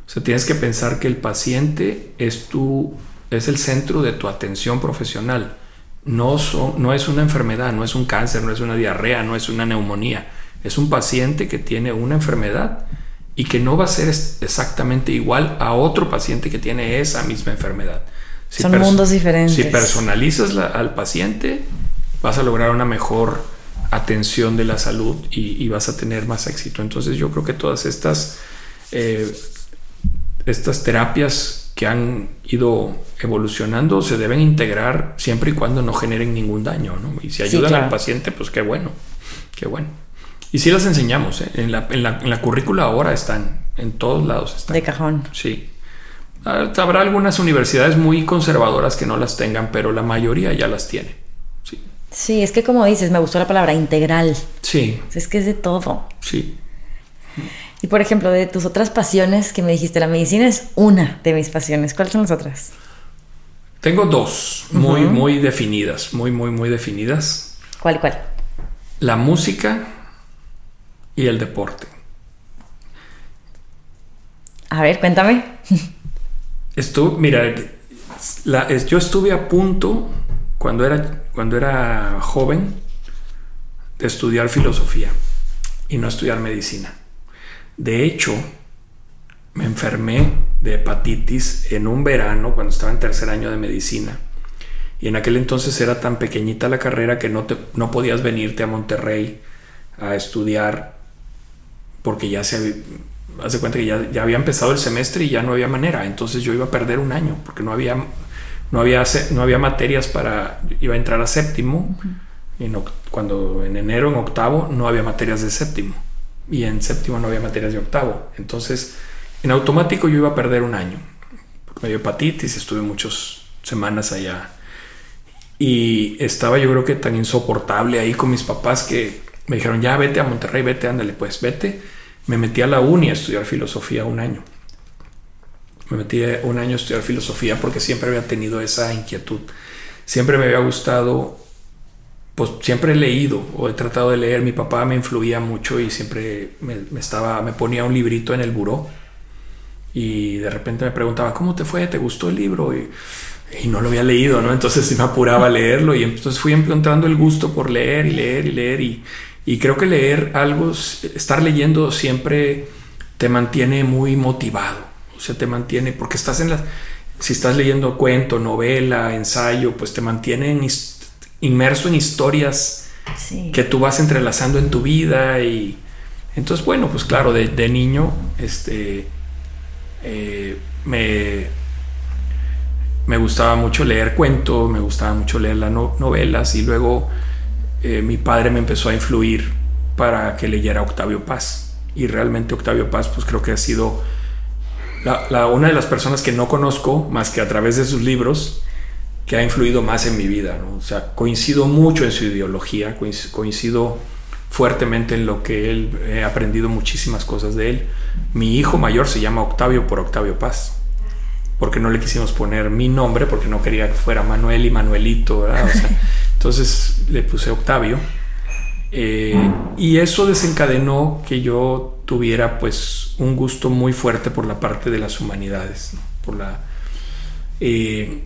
B: O sea, tienes que pensar que el paciente es tu, es el centro de tu atención profesional. No, no es una enfermedad, no es un cáncer, no es una diarrea, no es una neumonía es un paciente que tiene una enfermedad y que no va a ser exactamente igual a otro paciente que tiene esa misma enfermedad.
A: Son mundos diferentes.
B: Si personalizas al paciente, vas a lograr una mejor atención de la salud y, vas a tener más éxito. Entonces yo creo que todas estas eh, estas terapias que han ido evolucionando se deben integrar siempre y cuando no generen ningún daño, ¿no? Y si ayudan al paciente, pues qué bueno, qué bueno. Y sí las enseñamos, ¿eh? en, la, en, la, en, la, currícula ahora están, en todos lados están.
A: De cajón.
B: Sí. Ah, habrá algunas universidades muy conservadoras que no las tengan, pero la mayoría ya las tiene. Sí.
A: Es que como dices, me gustó la palabra integral.
B: Sí.
A: Es que es de todo.
B: Sí.
A: Y por ejemplo, de tus otras pasiones que me dijiste, la medicina es una de mis pasiones. ¿Cuáles son las otras?
B: Tengo dos muy, muy definidas, muy, muy, muy definidas.
A: ¿Cuál, cuál?
B: La música y el deporte.
A: A ver, cuéntame.
B: Estuve, mira, yo estuve a punto cuando era, cuando era joven de estudiar filosofía y no estudiar medicina. De hecho, me enfermé de hepatitis en un verano cuando estaba en tercer año de medicina. Y en aquel entonces era tan pequeñita la carrera que no, te, no podías venirte a Monterrey a estudiar porque ya se hace cuenta que ya, ya, había empezado el semestre y ya no había manera. Entonces yo iba a perder un año porque no había, no había, no había materias para, iba a entrar a séptimo. y cuando en enero, en octavo, no había materias de séptimo. Y en séptimo no había materias de octavo. Entonces, en automático yo iba a perder un año. Me dio hepatitis, estuve muchas semanas allá. Y estaba yo creo que tan insoportable ahí con mis papás que me dijeron, ya vete a Monterrey, vete, ándale, pues vete me metí a la uni a estudiar filosofía un año. Me metí un año a estudiar filosofía porque siempre había tenido esa inquietud. Siempre me había gustado, pues siempre he leído o he tratado de leer. Mi papá me influía mucho y siempre me, estaba, me ponía un librito en el buró y de repente me preguntaba, ¿cómo te fue? ¿Te gustó el libro? Y, no lo había leído, ¿no? Entonces me apuraba a leerlo y entonces fui encontrando el gusto por leer y leer y leer y creo que leer algo, estar leyendo siempre te mantiene muy motivado. O sea, te mantiene, porque estás en la... Si estás leyendo cuento, novela, ensayo, pues te mantiene inmerso en historias que tú vas entrelazando en tu vida y... Entonces, bueno, pues claro, de, niño, este... Eh, me, me gustaba mucho leer cuentos, me gustaba mucho leer las novelas y luego eh, mi padre me empezó a influir para que leyera Octavio Paz. Y realmente Octavio Paz, pues creo que ha sido la, una de las personas que no conozco más que a través de sus libros que ha influido más en mi vida. O sea, coincido mucho en su ideología, coincido fuertemente en lo que él, he aprendido muchísimas cosas de él. Mi hijo mayor se llama Octavio por Octavio Paz, porque no le quisimos poner mi nombre, porque no quería que fuera Manuel y Manuelito, ¿verdad? O sea, Entonces le puse Octavio. Eh, y eso desencadenó que yo tuviera pues un gusto muy fuerte por la parte de las humanidades. Por la, eh,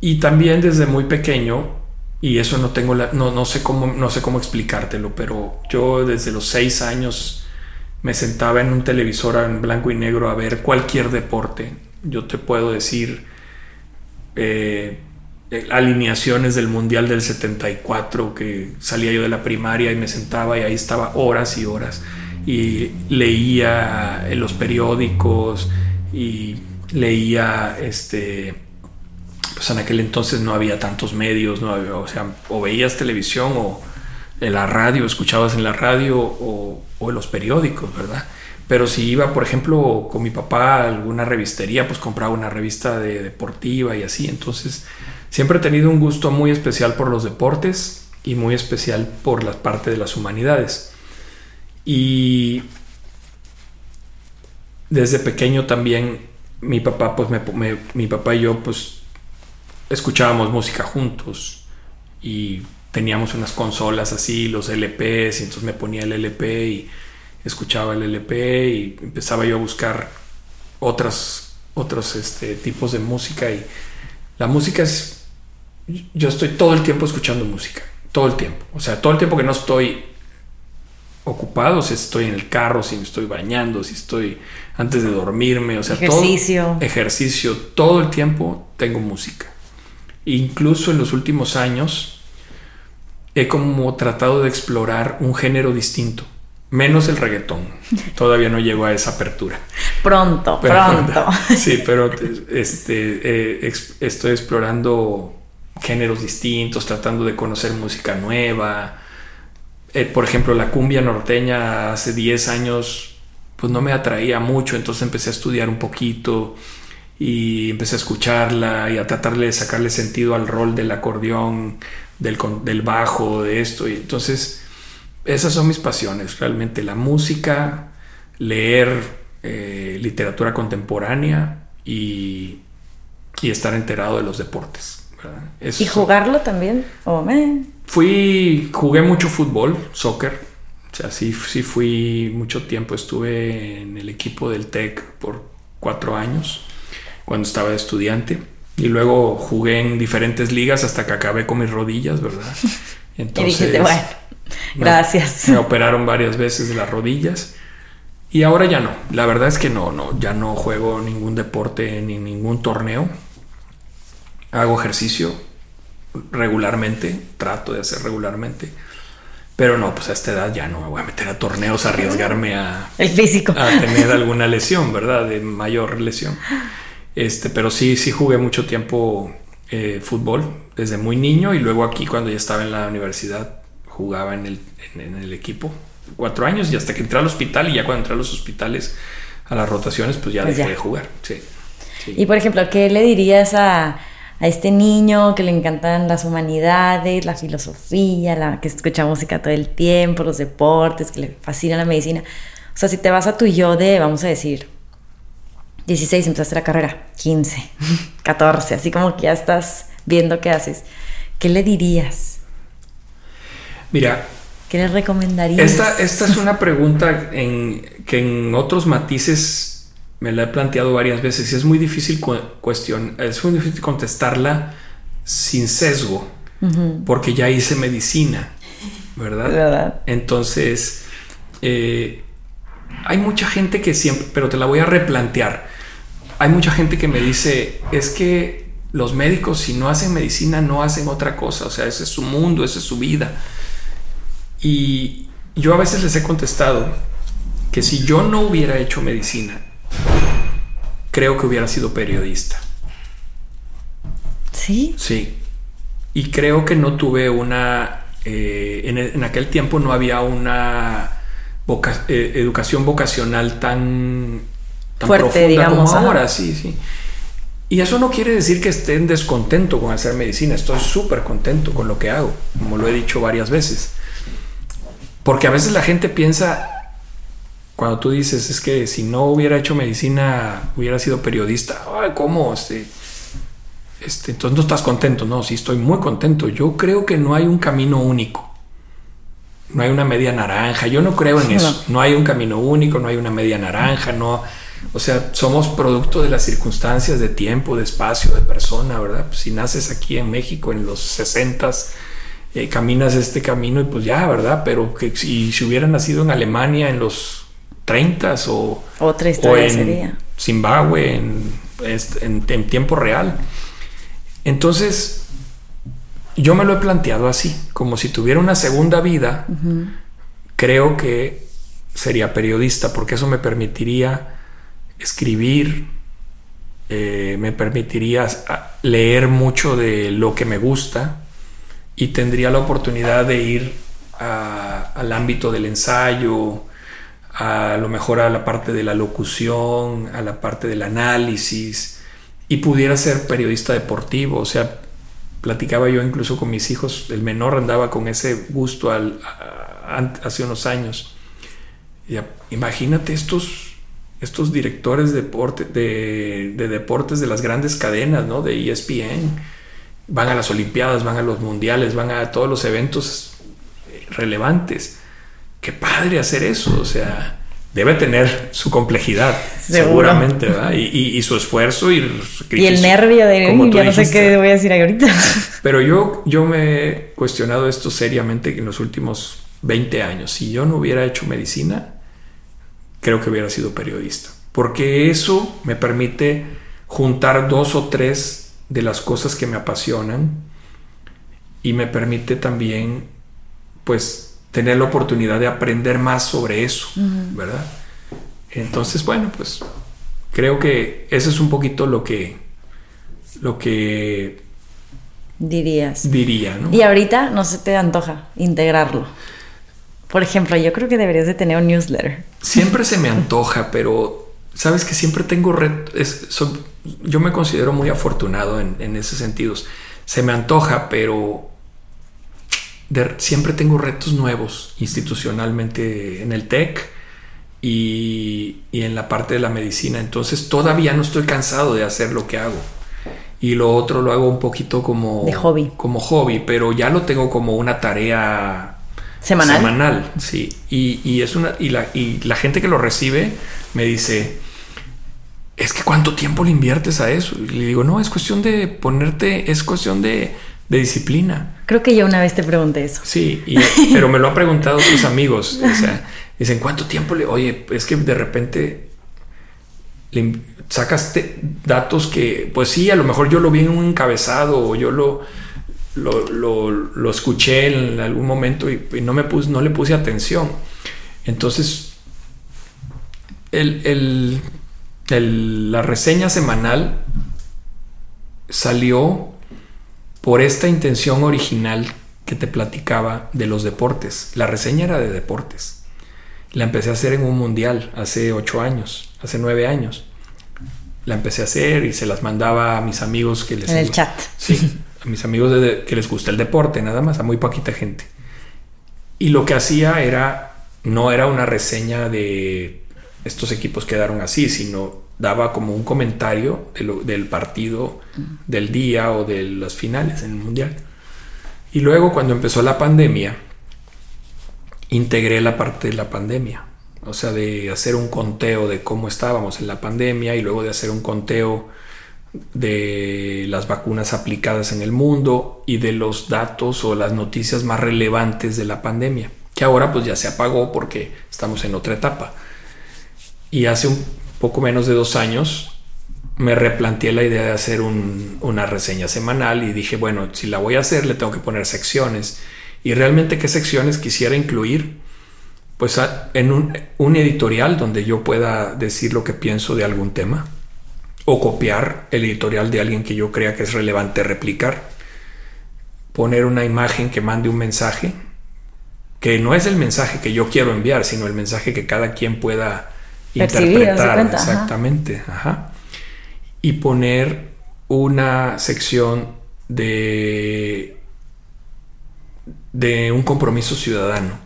B: y también desde muy pequeño, y eso no tengo la, no, no, sé cómo, no sé cómo explicártelo, pero yo desde los seis años me sentaba en un televisor en blanco y negro a ver cualquier deporte. Yo te puedo decir eh, alineaciones del Mundial del 74, que salía yo de la primaria y me sentaba y ahí estaba horas y horas y leía en los periódicos y leía este pues en aquel entonces no había tantos medios no o sea o veías televisión o en la radio escuchabas en la radio o, o en los periódicos verdad pero si iba por ejemplo con mi papá a alguna revistería pues compraba una revista de deportiva y así. Entonces Siempre he tenido un gusto muy especial por los deportes y muy especial por la parte de las humanidades. Y desde pequeño también mi papá, pues mi papá y yo, pues escuchábamos música juntos y teníamos unas consolas así, los LPs, y entonces me ponía el LP y escuchaba el LP y empezaba yo a buscar otras, otros este, tipos de música y la música es yo estoy todo el tiempo escuchando música, todo el tiempo. O sea, todo el tiempo que no estoy ocupado, si estoy en el carro, si me estoy bañando, si estoy antes de dormirme, o sea,
A: ejercicio.
B: todo ejercicio, todo el tiempo tengo música. Incluso en los últimos años he como tratado de explorar un género distinto Menos el reggaetón. Todavía no llego a esa apertura.
A: Pronto, pronto.
B: Sí, pero este, eh, estoy explorando géneros distintos, tratando de conocer música nueva. Eh, por ejemplo, la cumbia norteña hace 10 años pues no me atraía mucho, entonces empecé a estudiar un poquito y empecé a escucharla y a tratarle de sacarle sentido al rol del acordeón, del, del bajo, de esto. Y entonces esas son mis pasiones, realmente la música, leer eh, literatura contemporánea y, estar enterado de los deportes.
A: ¿Y jugarlo también?
B: Fui, jugué mucho fútbol, soccer. O sea, sí, sí fui mucho tiempo, estuve en el equipo del TEC por cuatro años, cuando estaba de estudiante. Y luego jugué en diferentes ligas hasta que acabé con mis rodillas, ¿verdad?
A: Entonces, bueno Gracias.
B: Me, operaron varias veces de las rodillas. Y ahora ya no. La verdad es que no, no, ya no juego ningún deporte ni ningún torneo. Hago ejercicio regularmente, trato de hacer regularmente. Pero no, pues a esta edad ya no me voy a meter a torneos, a arriesgarme a.
A: El físico.
B: A tener alguna lesión, ¿verdad? De mayor lesión. Este, pero sí, sí jugué mucho tiempo eh, fútbol desde muy niño y luego aquí cuando ya estaba en la universidad jugaba en el, en, el equipo cuatro años y hasta que entré al hospital y ya cuando entré a los hospitales a las rotaciones pues ya pues dejé de jugar. Sí,
A: Y por ejemplo, ¿qué le dirías a, a, este niño que le encantan las humanidades, la filosofía, la que escucha música todo el tiempo, los deportes, que le fascina la medicina? O sea, si te vas a tu yo de, vamos a decir, 16 empezaste la carrera, 15, 14, así como que ya estás viendo qué haces, ¿qué le dirías?
B: Mira.
A: ¿Qué le recomendarías?
B: Esta, esta es una pregunta en, que en otros matices me la he planteado varias veces y es muy difícil cuestión, es muy difícil contestarla sin sesgo, porque ya hice medicina, ¿verdad?
A: ¿verdad?
B: Entonces, eh, hay mucha gente que siempre, pero te la voy a replantear. Hay mucha gente que me dice, es que los médicos si no hacen medicina no hacen otra cosa, o sea, ese es su mundo, esa es su vida. Y yo a veces les he contestado que si yo no hubiera hecho medicina, creo que hubiera sido periodista.
A: ¿Sí?
B: Sí. Y creo que no tuve una... Eh, en, aquel tiempo no había una eh, educación vocacional tan,
A: fuerte, digamos,
B: como ahora, sí, sí. Y eso no quiere decir que esté en descontento con hacer medicina. Estoy súper contento con lo que hago, como lo he dicho varias veces. Porque a veces la gente piensa, cuando tú dices, es que si no hubiera hecho medicina, hubiera sido periodista. Ay, ¿cómo? Este, este, entonces no estás contento. No, sí, estoy muy contento. Yo creo que no hay un camino único. No hay una media naranja. Yo no creo en eso. No hay un camino único, no hay una media naranja, no. O sea, somos producto de las circunstancias de tiempo, de espacio, de persona, ¿verdad? Pues si naces aquí en México en los 60s, eh, caminas este camino y pues ya, ¿verdad? Pero que si, si hubiera nacido en Alemania en los 30 o,
A: Otra historia sería.
B: Zimbabue en, en, tiempo real. Entonces, yo me lo he planteado así, como si tuviera una segunda vida, creo que sería periodista, porque eso me permitiría escribir, eh, me permitiría leer mucho de lo que me gusta, y tendría la oportunidad de ir al ámbito del ensayo, a lo mejor a la parte de la locución, a la parte del análisis, y pudiera ser periodista deportivo. O sea, platicaba yo incluso con mis hijos, el menor andaba con ese gusto al, hace unos años. imagínate estos, estos directores de, deporte, de, de, deportes de las grandes cadenas, ¿no? De ESPN van a las Olimpiadas, van a los Mundiales, van a todos los eventos relevantes. Qué padre hacer eso, o sea, debe tener su complejidad, seguramente, ¿verdad? Y, su esfuerzo y,
A: y el nervio de, ya no sé qué voy a decir ahorita.
B: Pero yo, yo me he cuestionado esto seriamente en los últimos 20 años. Si yo no hubiera hecho medicina, creo que hubiera sido periodista, porque eso me permite juntar dos o tres de las cosas que me apasionan y me permite también pues tener la oportunidad de aprender más sobre eso, ¿verdad? Entonces, bueno, pues creo que eso es un poquito lo que, lo que
A: dirías.
B: Diría, ¿no?
A: Y ahorita no se te antoja integrarlo. Por ejemplo, yo creo que deberías de tener un newsletter.
B: Siempre se me antoja, pero sabes que siempre tengo retos. Yo me considero muy afortunado en, en esos sentidos. Se me antoja, pero siempre tengo retos nuevos institucionalmente en el TEC y, y, en la parte de la medicina. Entonces todavía no estoy cansado de hacer lo que hago. Y lo otro lo hago un poquito como...
A: De hobby.
B: Como hobby, pero ya lo tengo como una tarea...
A: Semanal.
B: Semanal, sí. Y, y es una, y, la, y la gente que lo recibe me dice, es que cuánto tiempo le inviertes a eso. Y le digo, no, es cuestión de ponerte, es cuestión de de disciplina.
A: Creo que yo una vez te pregunté eso.
B: Sí, pero me lo han preguntado tus amigos. O sea, dicen, ¿cuánto tiempo le... Oye, es que de repente le sacaste datos que, pues sí, a lo mejor yo lo vi en un encabezado o yo lo, lo, escuché en algún momento y, no, me puse, no le puse atención. Entonces, el, la reseña semanal salió por esta intención original que te platicaba de los deportes. La reseña era de deportes. La empecé a hacer en un mundial hace ocho años, hace nueve años. La empecé a hacer y se las mandaba a mis amigos que les...
A: En el chat.
B: Sí, a mis amigos que les gusta el deporte, nada más, a muy poquita gente. Y lo que hacía era, no era una reseña de estos equipos quedaron así, sino daba como un comentario del partido del día o de las finales en el mundial. Y luego cuando empezó la pandemia, integré la parte de la pandemia, o sea, de hacer un conteo de cómo estábamos en la pandemia y luego de hacer un conteo de las vacunas aplicadas en el mundo y de los datos o las noticias más relevantes de la pandemia, que ahora pues ya se apagó porque estamos en otra etapa. Y hace un poco menos de dos años, me replanteé la idea de hacer una reseña semanal y dije, bueno, si la voy a hacer, le tengo que poner secciones. Y realmente, ¿qué secciones quisiera incluir? Pues en un, un editorial donde yo pueda decir lo que pienso de algún tema o copiar el editorial de alguien que yo crea que es relevante replicar. Poner una imagen que mande un mensaje, que no es el mensaje que yo quiero enviar, sino el mensaje que cada quien pueda interpretar exactamente, ajá. Y poner una sección de de un compromiso ciudadano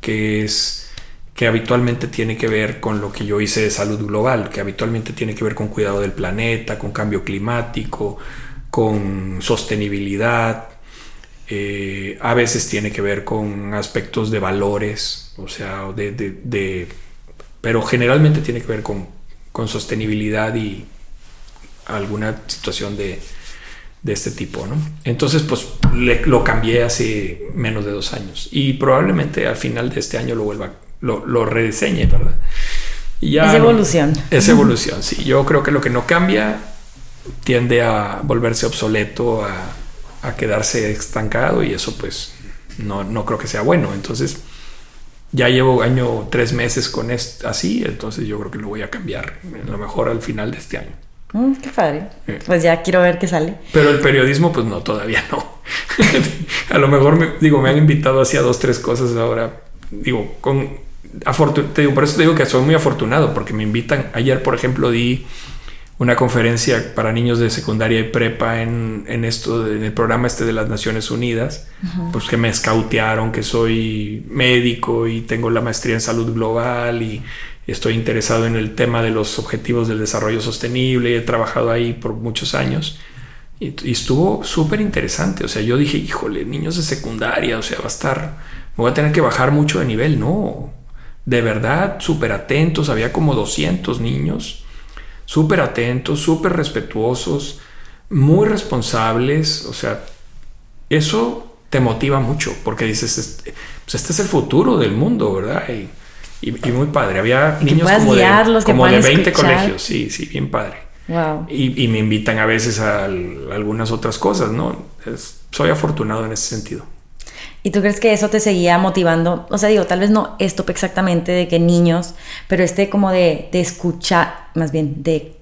B: que es que habitualmente tiene que ver con lo que yo hice de salud global, que habitualmente tiene que ver con cuidado del planeta, con cambio climático, con sostenibilidad, eh, a veces tiene que ver con aspectos de valores, o sea, de, de pero generalmente tiene que ver con, sostenibilidad y alguna situación de, este tipo, ¿no? Entonces, pues lo cambié hace menos de dos años y probablemente al final de este año lo vuelva, lo, lo rediseñe, ¿verdad?
A: es evolución.
B: Es evolución, sí. Yo creo que lo que no cambia tiende a volverse obsoleto, a, a quedarse estancado y eso pues no, no creo que sea bueno. Entonces, ya llevo año tres meses con esto así, entonces yo creo que lo voy a cambiar, a lo mejor al final de este año.
A: Mm, qué padre. Pues ya quiero ver qué sale.
B: Pero el periodismo, pues no, todavía no. a lo mejor, me, digo, me han invitado hacia dos, tres cosas ahora. Digo, con por eso te digo que soy muy afortunado, porque me invitan. Ayer, por ejemplo, di una conferencia para niños de secundaria y prepa en, en esto, en el programa este de las Naciones Unidas, pues que me escautearon que soy médico y tengo la maestría en salud global y estoy interesado en el tema de los objetivos del desarrollo sostenible y he trabajado ahí por muchos años. Y, y estuvo súper interesante, o sea, yo dije, híjole, niños de secundaria, o sea, va a estar, me voy a tener que bajar mucho de nivel, no, de verdad, súper atentos, había como 200 niños súper atentos, súper respetuosos, muy responsables, o sea, eso te motiva mucho porque dices, este, pues este es el futuro del mundo, ¿verdad? Y, muy padre. Había niños como, de, como de 20 colegios, sí, sí, bien padre.
A: Wow.
B: Y, me invitan a veces a, algunas otras cosas, ¿no? soy afortunado en ese sentido.
A: ¿Y tú crees que eso te seguía motivando? O sea, digo, tal vez no esto exactamente de que niños, pero este como de, de escuchar, más bien, de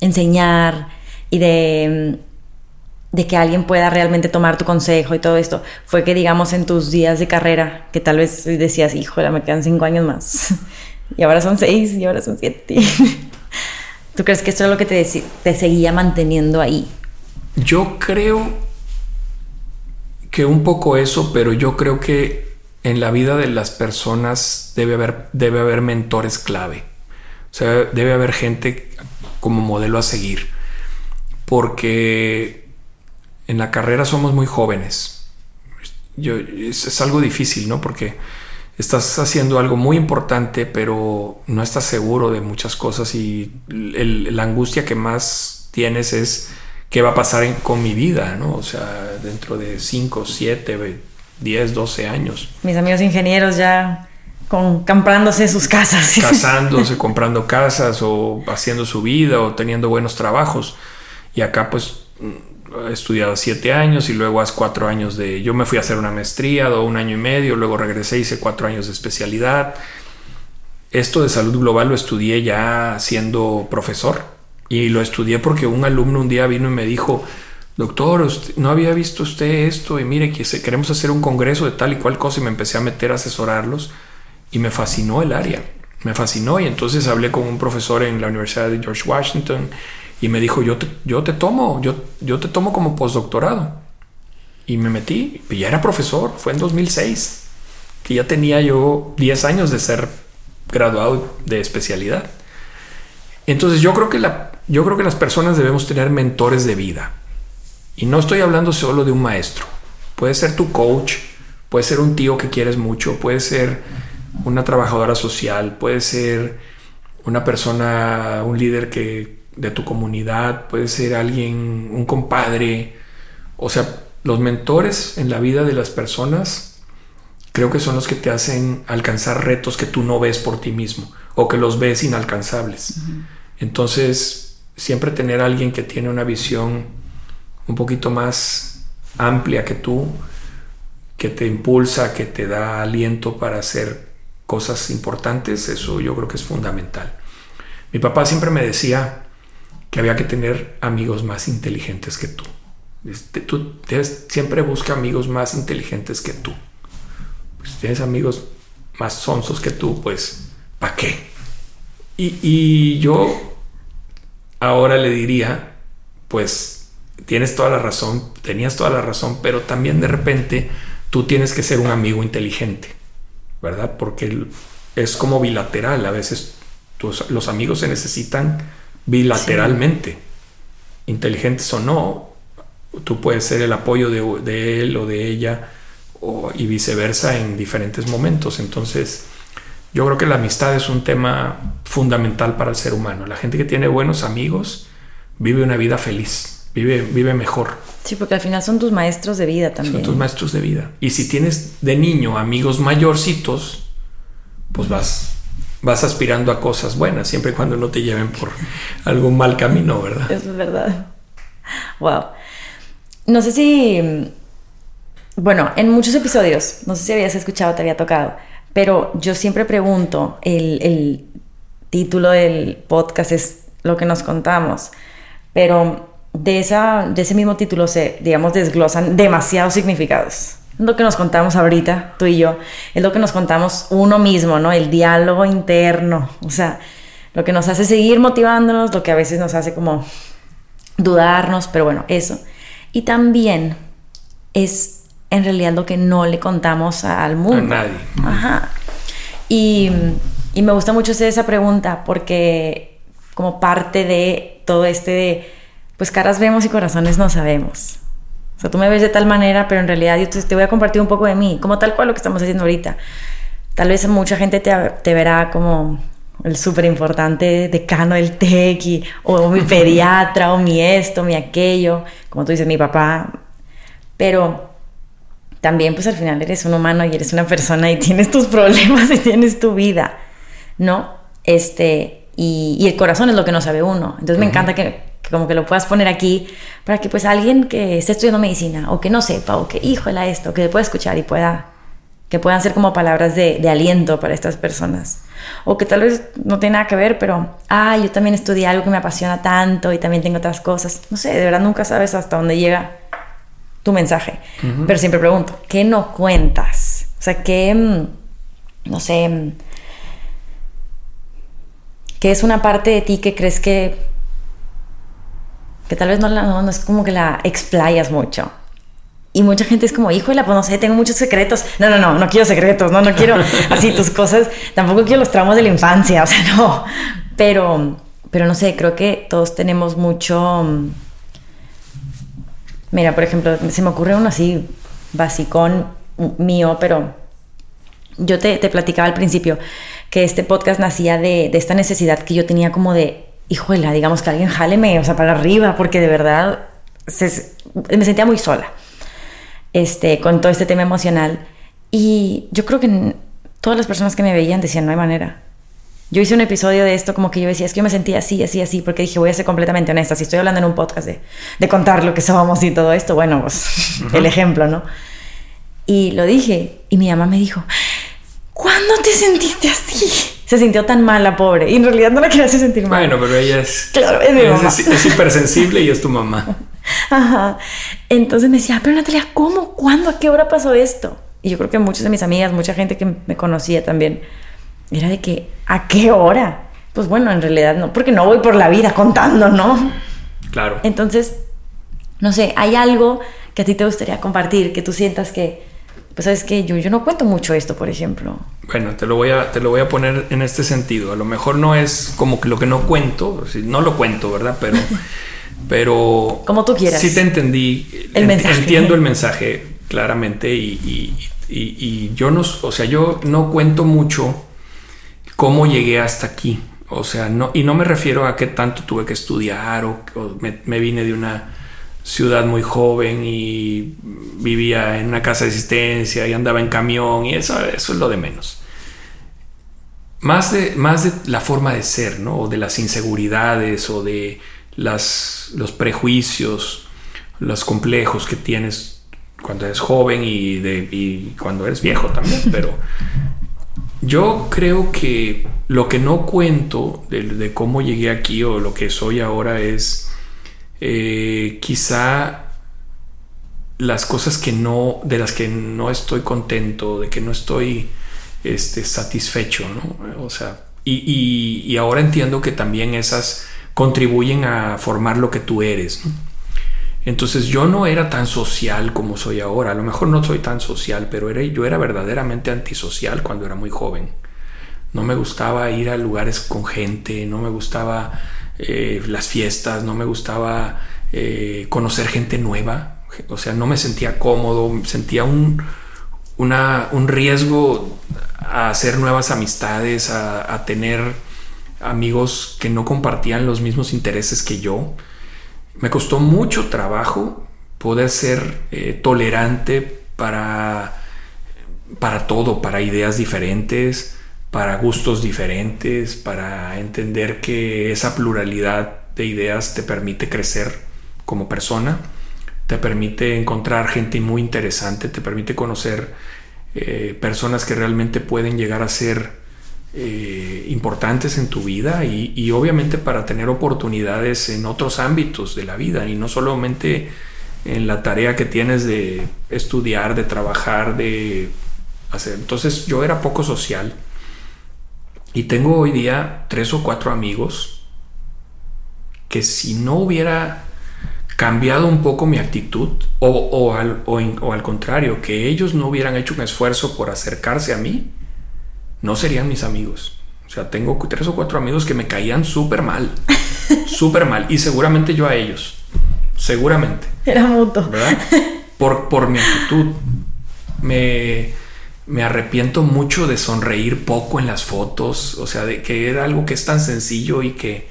A: enseñar y de, de que alguien pueda realmente tomar tu consejo y todo esto, fue que digamos en tus días de carrera, que tal vez decías, híjole, me quedan cinco años más, y ahora son seis, y ahora son siete. ¿Tú crees que esto es lo que te, te seguía manteniendo ahí?
B: Yo creo que un poco eso, pero yo creo que en la vida de las personas debe haber, debe haber mentores clave. O sea, debe haber gente como modelo a seguir. Porque en la carrera somos muy jóvenes. Yo, es, algo difícil, ¿no? Porque estás haciendo algo muy importante, pero no estás seguro de muchas cosas y la angustia que más tienes es qué va a pasar con mi vida, ¿no? O sea, dentro de 5, 7, 10, 12 años.
A: Mis amigos ingenieros ya con, comprándose sus casas.
B: Casándose, comprando casas o haciendo su vida o teniendo buenos trabajos. Y acá pues he estudiado siete años y luego hace cuatro años de... Yo me fui a hacer una maestría, o un año y medio, luego regresé, hice cuatro años de especialidad. Esto de salud global lo estudié ya siendo profesor y lo estudié porque un alumno un día vino y me dijo, doctor, no había visto usted esto y mire que queremos hacer un congreso de tal y cual cosa y me empecé a meter a asesorarlos y me fascinó el área, me fascinó y entonces hablé con un profesor en la Universidad de George Washington y me dijo, yo te, yo te tomo, yo, yo te tomo como postdoctorado. Y me metí, y ya era profesor, fue en 2006, que ya tenía yo 10 años de ser graduado de especialidad. Entonces yo creo que, la, yo creo que las personas debemos tener mentores de vida. Y no estoy hablando solo de un maestro. Puede ser tu coach, puede ser un tío que quieres mucho, puede ser una trabajadora social, puede ser una persona, un líder que de tu comunidad, puede ser alguien, un compadre. O sea, los mentores en la vida de las personas creo que son los que te hacen alcanzar retos que tú no ves por ti mismo o que los ves inalcanzables. Entonces, siempre tener alguien que tiene una visión un poquito más amplia que tú, que te impulsa, que te da aliento para hacer cosas importantes, eso yo creo que es fundamental. Mi papá siempre me decía, que había que tener amigos más inteligentes que tú. Este, tú siempre busca amigos más inteligentes que tú. Pues, si tienes amigos más sonsos que tú, pues, ¿para qué? Y, y yo ahora le diría, pues, tienes toda la razón, tenías toda la razón, pero también de repente tú tienes que ser un amigo inteligente, ¿verdad? Porque es como bilateral, a veces los amigos se necesitan bilateralmente, inteligentes o no, tú puedes ser el apoyo de, él o de ella y viceversa en diferentes momentos. Entonces, yo creo que la amistad es un tema fundamental para el ser humano. La gente que tiene buenos amigos vive una vida feliz, vive, vive mejor.
A: Sí, porque al final son tus maestros de vida también.
B: Son tus maestros de vida. Y si tienes de niño amigos mayorcitos, pues vas vas aspirando a cosas buenas, siempre y cuando no te lleven por algún mal camino, ¿verdad?
A: Eso es verdad. Wow. No sé si. Bueno, en muchos episodios, no sé si habías escuchado, te había tocado, pero yo siempre pregunto, el, el título del podcast es lo que nos contamos, pero de, esa, de ese mismo título se, digamos, desglosan demasiados significados lo que nos contamos ahorita, tú y yo, es lo que nos contamos uno mismo, ¿no? El diálogo interno, o sea, lo que nos hace seguir motivándonos, lo que a veces nos hace como dudarnos, pero bueno, eso. Y también es en realidad lo que no le contamos al mundo.
B: A nadie.
A: Ajá. Y, y me gusta mucho hacer esa pregunta porque como parte de todo este de, pues caras vemos y corazones no sabemos sea, tú me ves de tal manera, pero en realidad yo te, voy a compartir un poco de mí, como tal cual lo que estamos haciendo ahorita. Tal vez mucha gente te, te verá como el súper importante decano del TEC, o mi pediatra, o mi esto, mi aquello, como tú dices, mi papá. Pero también, pues al final eres un humano y eres una persona y tienes tus problemas y tienes tu vida, ¿no? Este, y, y el corazón es lo que no sabe uno. Entonces me encanta que, como que lo puedas poner aquí para que pues alguien que esté estudiando medicina o que no sepa o que híjole esto, que pueda escuchar y pueda, que puedan ser como palabras de, de aliento para estas personas. O que tal vez no tiene nada que ver, pero, ah, yo también estudié algo que me apasiona tanto y también tengo otras cosas. No sé, de verdad nunca sabes hasta dónde llega tu mensaje. Pero siempre pregunto, ¿qué no cuentas? O sea, ¿qué, mm, no sé, mm, qué es una parte de ti que crees que, que tal vez no, la, no, es como que la explayas mucho? Y mucha gente es como, híjole, pues no sé, tengo muchos secretos. No, no, no, no quiero secretos, no, no quiero así tus cosas. Tampoco quiero los tramos de la infancia, o sea, no. Pero, pero no sé, creo que todos tenemos mucho mm, Mira, por ejemplo, se me ocurre uno así, basicón mío, pero yo te, te platicaba al principio que este podcast nacía de, de, esta necesidad que yo tenía como de, hijuela, digamos que alguien jáleme, o sea, para arriba, porque de verdad me sentía muy sola este, con todo este tema emocional. Y yo creo que todas las personas que me veían decían, no hay manera. Yo hice un episodio de esto como que yo decía, es que yo me sentía así, así, así, porque dije, voy a ser completamente honesta. Si estoy hablando en un podcast de, de contar lo que somos y todo esto, bueno, pues el ejemplo, ¿no? Y lo dije, y mi mamá me dijo, ¿cuándo te sentiste así? Se sintió tan mal la pobre. Y en realidad no la quería hacer sentir mal.
B: Bueno, pero ella es. Claro, es mi mamá. Es, hipersensible y es tu mamá.
A: Ajá. Entonces me decía, pero Natalia, ¿cómo? ¿Cuándo? ¿A qué hora pasó esto? Y yo creo que muchas de mis amigas, mucha gente que me conocía también, era de que, ¿a qué hora? Pues bueno, en realidad no, porque no voy por la vida contando, ¿no?
B: Claro.
A: Entonces, no sé, hay algo que a ti te gustaría compartir, que tú sientas que, pues sabes que yo, yo no cuento mucho esto, por ejemplo.
B: Bueno, te lo, voy a, te lo voy a poner en este sentido. A lo mejor no es como que lo que no cuento, no lo cuento, ¿verdad? Pero, pero...
A: Como tú quieras.
B: Sí te entendí.
A: El mensaje.
B: Entiendo el mensaje claramente y, y, y yo no, o sea, yo no cuento mucho cómo llegué hasta aquí. O sea, no, y no me refiero a qué tanto tuve que estudiar o, me, vine de una ciudad muy joven y vivía en una casa de asistencia y andaba en camión y eso, eso es lo de menos. Más de, más de la forma de ser, ¿no? O de las inseguridades o de las, los prejuicios, los complejos que tienes cuando eres joven y, de, y cuando eres viejo también, pero yo creo que lo que no cuento de, cómo llegué aquí o lo que soy ahora es eh, quizá las cosas que no, de las que no estoy contento, de que no estoy este, satisfecho, ¿no? O sea, y, y ahora entiendo que también esas contribuyen a formar lo que tú eres, ¿no? Entonces yo no era tan social como soy ahora. A lo mejor no soy tan social, pero era, yo era verdaderamente antisocial cuando era muy joven. No me gustaba ir a lugares con gente, no me gustaba eh, las fiestas, no me gustaba eh, conocer gente nueva. O sea, no me sentía cómodo, sentía un, un riesgo a hacer nuevas amistades, a, a tener amigos que no compartían los mismos intereses que yo me costó mucho trabajo poder ser eh, tolerante para, para todo, para ideas diferentes, para gustos diferentes, para entender que esa pluralidad de ideas te permite crecer como persona, te permite encontrar gente muy interesante, te permite conocer eh, personas que realmente pueden llegar a ser eh, importantes en tu vida y, obviamente para tener oportunidades en otros ámbitos de la vida y no solamente en la tarea que tienes de estudiar, de trabajar, de hacer. Entonces yo era poco social y tengo hoy día tres o cuatro amigos que si no hubiera cambiado un poco mi actitud o, al, o al contrario, que ellos no hubieran hecho un esfuerzo por acercarse a mí, no serían mis amigos. O sea, tengo tres o cuatro amigos que me caían súper mal, súper mal, y seguramente yo a ellos, seguramente.
A: Era mutuo.
B: ¿Verdad? Por, por mi actitud. Me, me arrepiento mucho de sonreír poco en las fotos, o sea, de que era algo que es tan sencillo y que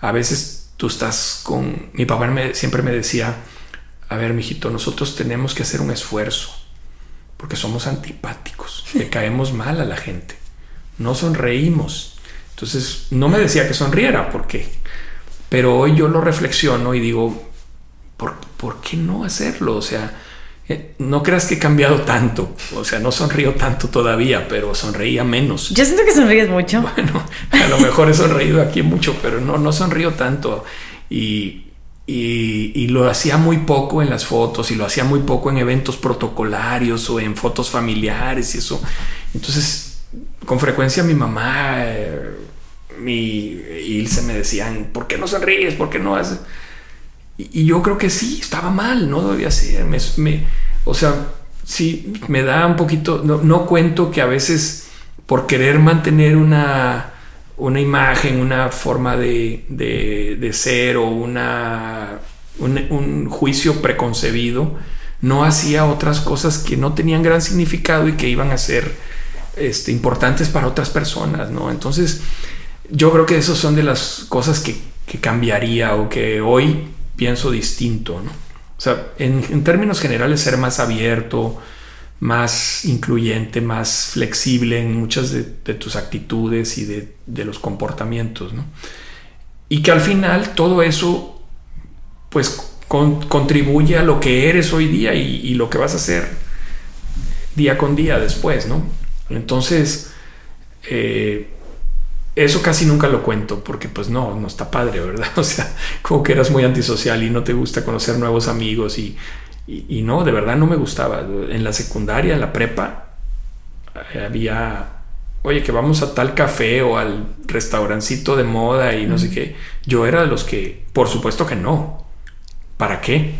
B: a veces tú estás con... Mi papá me, siempre me decía, a ver, mijito, nosotros tenemos que hacer un esfuerzo, porque somos antipáticos, le caemos mal a la gente no sonreímos. Entonces no me decía que sonriera porque Pero hoy yo lo reflexiono y digo, ¿por, ¿por qué no hacerlo? O sea, eh, no creas que he cambiado tanto, o sea, no sonrío tanto todavía, pero sonreía menos.
A: Yo siento que sonríes mucho.
B: Bueno, a lo mejor he sonreído aquí mucho, pero no, no sonrío tanto. Y, y, lo hacía muy poco en las fotos y lo hacía muy poco en eventos protocolarios o en fotos familiares y eso. Entonces, con frecuencia mi mamá, eh, Ilse me decían, ¿por qué no sonríes? ¿Por qué no haces? Y, yo creo que sí, estaba mal, no debía ser. Me, o sea, sí, me da un poquito, no, cuento que a veces por querer mantener una, una imagen, una forma de, de, ser o una, un, juicio preconcebido, no hacía otras cosas que no tenían gran significado y que iban a ser este, importantes para otras personas, ¿no? Entonces, yo creo que esas son de las cosas que, cambiaría o que hoy pienso distinto, ¿no? O sea, en, términos generales ser más abierto, más incluyente, más flexible en muchas de, tus actitudes y de, los comportamientos, ¿no? Y que al final todo eso, pues, contribuye a lo que eres hoy día y, lo que vas a hacer día con día después, ¿no? Entonces, eh, eso casi nunca lo cuento porque pues no, no está padre, ¿verdad? O sea, como que eras muy antisocial y no te gusta conocer nuevos amigos y, y, no, de verdad no me gustaba. En la secundaria, en la prepa, eh, había, oye, que vamos a tal café o al restaurancito de moda y no sé qué. Yo era de los que, por supuesto que no. ¿Para qué?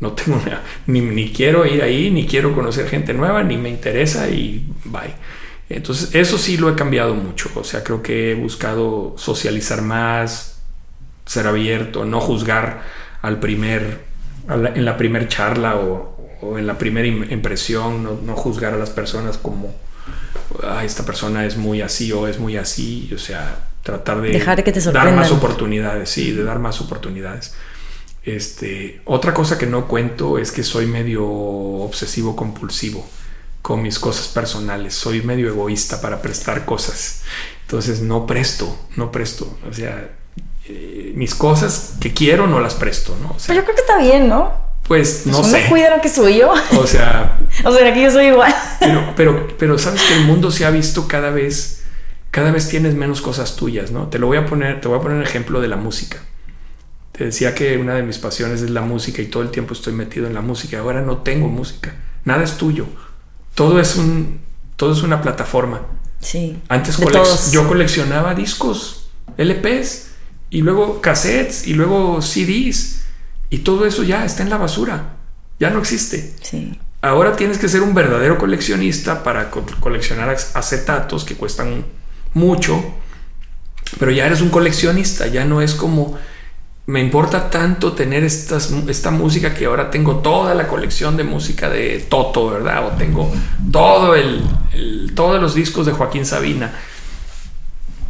B: No tengo nada, ni, ni quiero ir ahí, ni quiero conocer gente nueva, ni me interesa y bye. Entonces, eso sí lo he cambiado mucho. O sea, creo que he buscado socializar más, ser abierto, no juzgar al primer, en la primera charla o, en la primera impresión, no, juzgar a las personas como, ah, esta persona es muy así o es muy así. O sea, tratar de
A: Dejar que te
B: dar más oportunidades, sí, de dar más oportunidades. Este, otra cosa que no cuento es que soy medio obsesivo compulsivo con mis cosas personales. Soy medio egoísta para prestar cosas. Entonces no presto, no presto. O sea, eh, mis cosas que quiero no las presto, ¿no?
A: Pero yo creo que está bien, ¿no?
B: Pues no sé.
A: cuida lo que soy yo.
B: O sea.
A: o sea, que yo soy igual.
B: pero, pero, pero sabes que el mundo se ha visto cada vez, cada vez tienes menos cosas tuyas, ¿no? Te lo voy a poner, te voy a poner un ejemplo de la música. Te decía que una de mis pasiones es la música y todo el tiempo estoy metido en la música. Ahora no tengo música. Nada es tuyo todo es un todo es una plataforma.
A: Sí.
B: Antes yo coleccionaba discos, LPs y luego cassettes y luego CDs y todo eso ya está en la basura. Ya no existe.
A: Sí.
B: Ahora tienes que ser un verdadero coleccionista para coleccionar acetatos que cuestan mucho, pero ya eres un coleccionista, ya no es como me importa tanto tener estas, esta música que ahora tengo toda la colección de música de Toto, ¿verdad? O tengo todo el, todos los discos de Joaquín Sabina.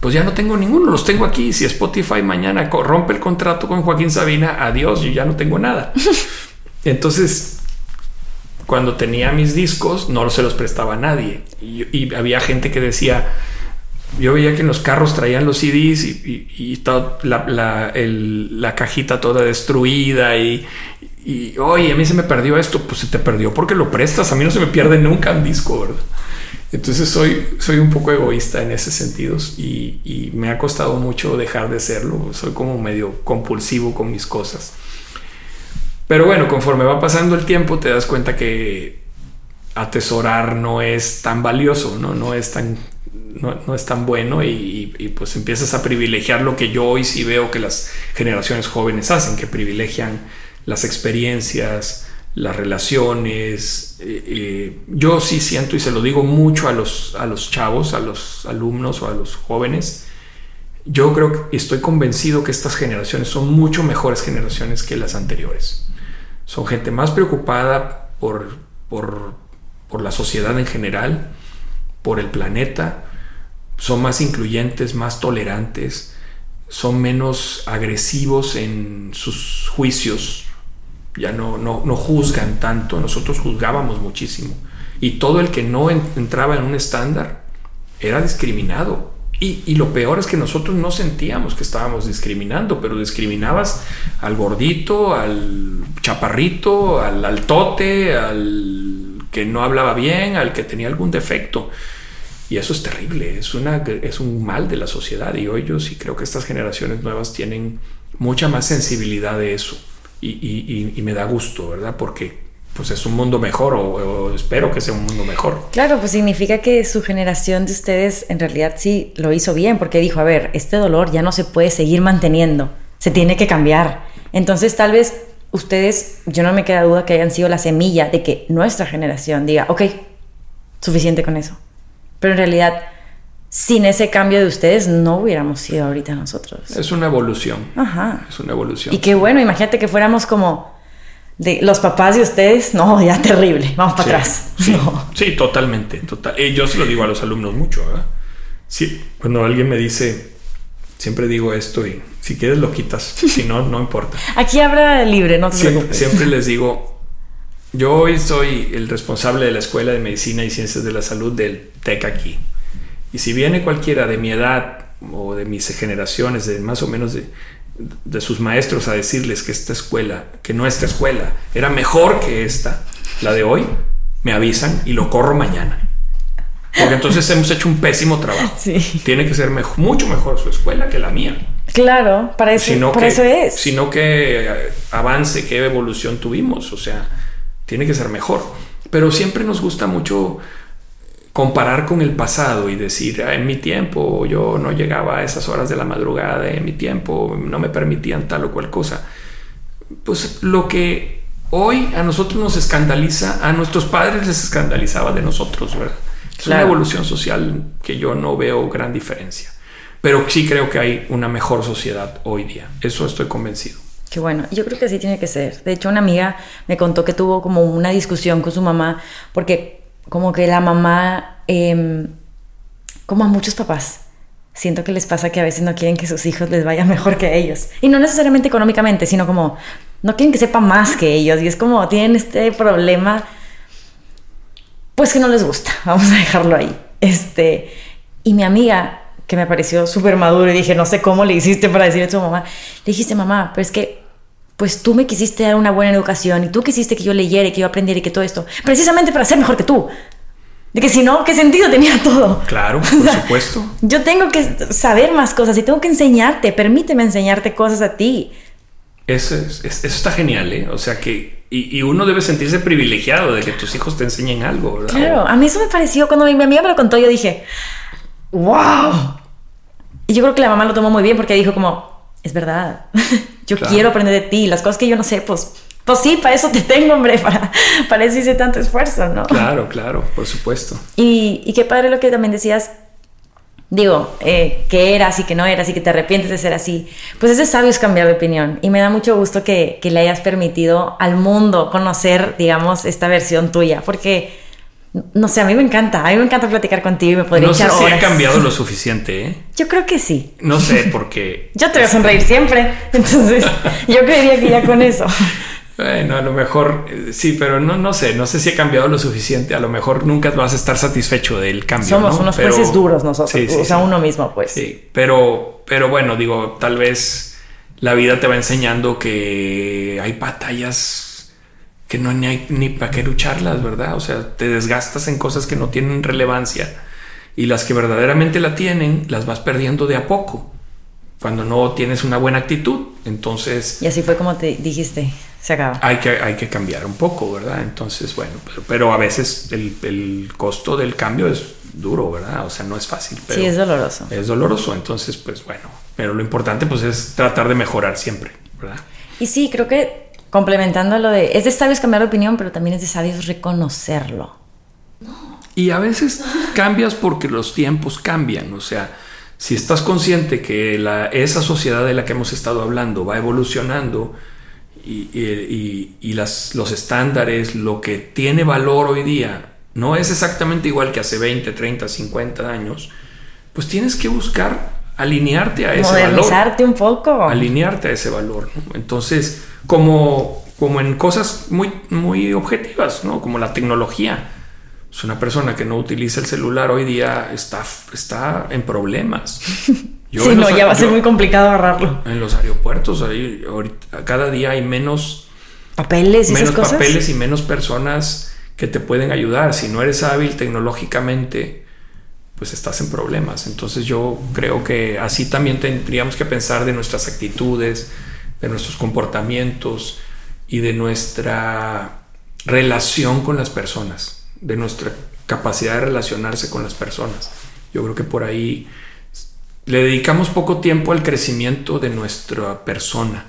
B: Pues ya no tengo ninguno, los tengo aquí. Si Spotify mañana rompe el contrato con Joaquín Sabina, adiós, yo ya no tengo nada. Entonces, cuando tenía mis discos, no se los prestaba a nadie. y había gente que decía, yo veía que en los carros traían los CDs y, la, cajita toda destruida y, y, oye, a mí se me perdió esto, pues se te perdió porque lo prestas, a mí no se me pierde nunca un disco, ¿verdad? Entonces soy, soy un poco egoísta en ese sentido y, y me ha costado mucho dejar de serlo, soy como medio compulsivo con mis cosas. Pero bueno, conforme va pasando el tiempo te das cuenta que atesorar no es tan valioso, no, no es tan no, es tan bueno y, pues empiezas a privilegiar lo que yo hoy sí veo que las generaciones jóvenes hacen, que privilegian las experiencias, las relaciones. Eh, eh, yo sí siento y se lo digo mucho a los, a los chavos, a los alumnos o a los jóvenes. Yo creo que estoy convencido que estas generaciones son mucho mejores generaciones que las anteriores. Son gente más preocupada por, por, por la sociedad en general, por el planeta, son más incluyentes, más tolerantes, son menos agresivos en sus juicios, ya no, no, no juzgan tanto, nosotros juzgábamos muchísimo. Y todo el que no entraba en un estándar era discriminado Y, lo peor es que nosotros no sentíamos que estábamos discriminando, pero discriminabas al gordito, al chaparrito, al altote, al que no hablaba bien, al que tenía algún defecto. Y eso es terrible, es, una, es un mal de la sociedad. Y hoy yo sí creo que estas generaciones nuevas tienen mucha más sensibilidad de eso. Y, y me da gusto, ¿verdad? Porque pues es un mundo mejor o, espero que sea un mundo mejor.
A: Claro, pues significa que su generación de ustedes en realidad sí lo hizo bien porque dijo, a ver, este dolor ya no se puede seguir manteniendo, se tiene que cambiar. Entonces tal vez ustedes, yo no me queda duda que hayan sido la semilla de que nuestra generación diga, ok, suficiente con eso. Pero en realidad, sin ese cambio de ustedes, no hubiéramos sido ahorita nosotros.
B: Es una evolución. Ajá. Es una evolución.
A: Y qué bueno, imagínate que fuéramos como de los papás de ustedes, no, ya terrible, vamos para atrás.
B: Sí, totalmente, total. Y yo se lo digo a los alumnos mucho, ¿verdad? Sí, cuando alguien me dice, siempre digo esto y si quieres lo quitas, si no, no importa.
A: Aquí habla libre, no te
B: siempre, Siempre les digo, yo hoy soy el responsable de la Escuela de Medicina y Ciencias de la Salud del TEC aquí. Y si viene cualquiera de mi edad o de mis generaciones, de más o menos de, de sus maestros a decirles que esta escuela, que nuestra escuela era mejor que esta, la de hoy, me avisan y lo corro mañana. Porque entonces hemos hecho un pésimo trabajo. Tiene que ser mucho mejor su escuela que la mía.
A: Claro, para eso, eso es.
B: Sino que eh, avance, qué evolución tuvimos. O sea, tiene que ser mejor. Pero siempre nos gusta mucho comparar con el pasado y decir, ah, en mi tiempo yo no llegaba a esas horas de la madrugada, en mi tiempo no me permitían tal o cual cosa. Pues lo que hoy a nosotros nos escandaliza, a nuestros padres les escandalizaba de nosotros, ¿verdad? Es una evolución social que yo no veo gran diferencia. Pero sí creo que hay una mejor sociedad hoy día. Eso estoy convencido.
A: Qué bueno, yo creo que así tiene que ser. De hecho, una amiga me contó que tuvo como una discusión con su mamá porque como que la mamá, em, como a muchos papás, siento que les pasa que a veces no quieren que sus hijos les vaya mejor que ellos. Y no necesariamente económicamente, sino como no quieren que sepa más que ellos. Y es como tienen este problema, pues que no les gusta. Vamos a dejarlo ahí. Este, y mi amiga, que me pareció súper maduro y dije, no sé cómo le hiciste para decirle a tu mamá, le dijiste, mamá, pero es que pues tú me quisiste dar una buena educación y tú quisiste que yo leyera y que yo aprendiera y que todo esto, precisamente para ser mejor que tú. De que si no, ¿qué sentido tenía todo?
B: Claro, por supuesto.
A: Yo tengo que saber más cosas y tengo que enseñarte, permíteme enseñarte cosas a ti.
B: Eso, es, eso está genial, ¿eh? O sea que, y, uno debe sentirse privilegiado de que tus hijos te enseñen algo, ¿verdad?
A: Claro, a mí eso me pareció, cuando mi amiga me lo contó, yo dije, wow. Y yo creo que la mamá lo tomó muy bien porque dijo como, es verdad, yo quiero aprender de ti, las cosas que yo no sé, pues, pues sí, para eso te tengo, hombre, para, para eso hice tanto esfuerzo, ¿no?
B: Claro, claro, por supuesto.
A: Y, y qué padre lo que también decías, digo, eh, que eras y que no eras y que te arrepientes de ser así, pues es sabio es cambiar de opinión. Y me da mucho gusto que, que le hayas permitido al mundo conocer, digamos, esta versión tuya, porque no sé, a mí me encanta, a mí me encanta platicar contigo y me podría no echar sé si
B: ha cambiado lo suficiente, ¿eh?
A: Yo creo que sí.
B: No sé, porque...
A: yo te voy a sonreír siempre, entonces yo creería que ya con eso.
B: Bueno, a lo mejor eh, sí, pero no, no sé, no sé si ha cambiado lo suficiente. A lo mejor nunca vas a estar satisfecho del cambio.
A: Somos unos jueces duros nosotros, o sea, uno mismo, pues.
B: Sí, pero, pero bueno, digo, tal vez la vida te va enseñando que hay batallas que no hay ni para qué lucharlas, ¿verdad? O sea, te desgastas en cosas que no tienen relevancia y las que verdaderamente la tienen las vas perdiendo de a poco cuando no tienes una buena actitud. Entonces...
A: Y así fue como te dijiste, se acaba.
B: Hay que, hay que cambiar un poco, ¿verdad? Entonces, bueno, pero, a veces el, costo del cambio es duro, ¿verdad? O sea, no es fácil.
A: sí, es doloroso.
B: Es doloroso, entonces, pues bueno, pero lo importante pues es tratar de mejorar siempre, ¿verdad?
A: Y sí, creo que complementando lo de, es de sabios cambiar de opinión, pero también es de sabios reconocerlo.
B: Y a veces cambias porque los tiempos cambian, o sea, si estás consciente que la, esa sociedad de la que hemos estado hablando va evolucionando y, y, las, los estándares, lo que tiene valor hoy día, no es exactamente igual que hace 20, 30, 50 años, pues tienes que buscar alinearte a ese valor.
A: Modernizarte un poco.
B: Alinearte a ese valor. Entonces, como, como en cosas muy, muy objetivas, ¿no? Como la tecnología. Es una persona que no utiliza el celular hoy día está, está en problemas.
A: Yo sí, no, ya va a ser muy complicado agarrarlo.
B: En los aeropuertos, ahí, ahorita, cada día hay menos
A: papeles y
B: menos
A: esas cosas?
B: papeles y menos personas que te pueden ayudar. Si no eres hábil tecnológicamente, pues estás en problemas. Entonces yo creo que así también tendríamos que pensar de nuestras actitudes, de nuestros comportamientos y de nuestra relación con las personas, de nuestra capacidad de relacionarse con las personas. Yo creo que por ahí le dedicamos poco tiempo al crecimiento de nuestra persona.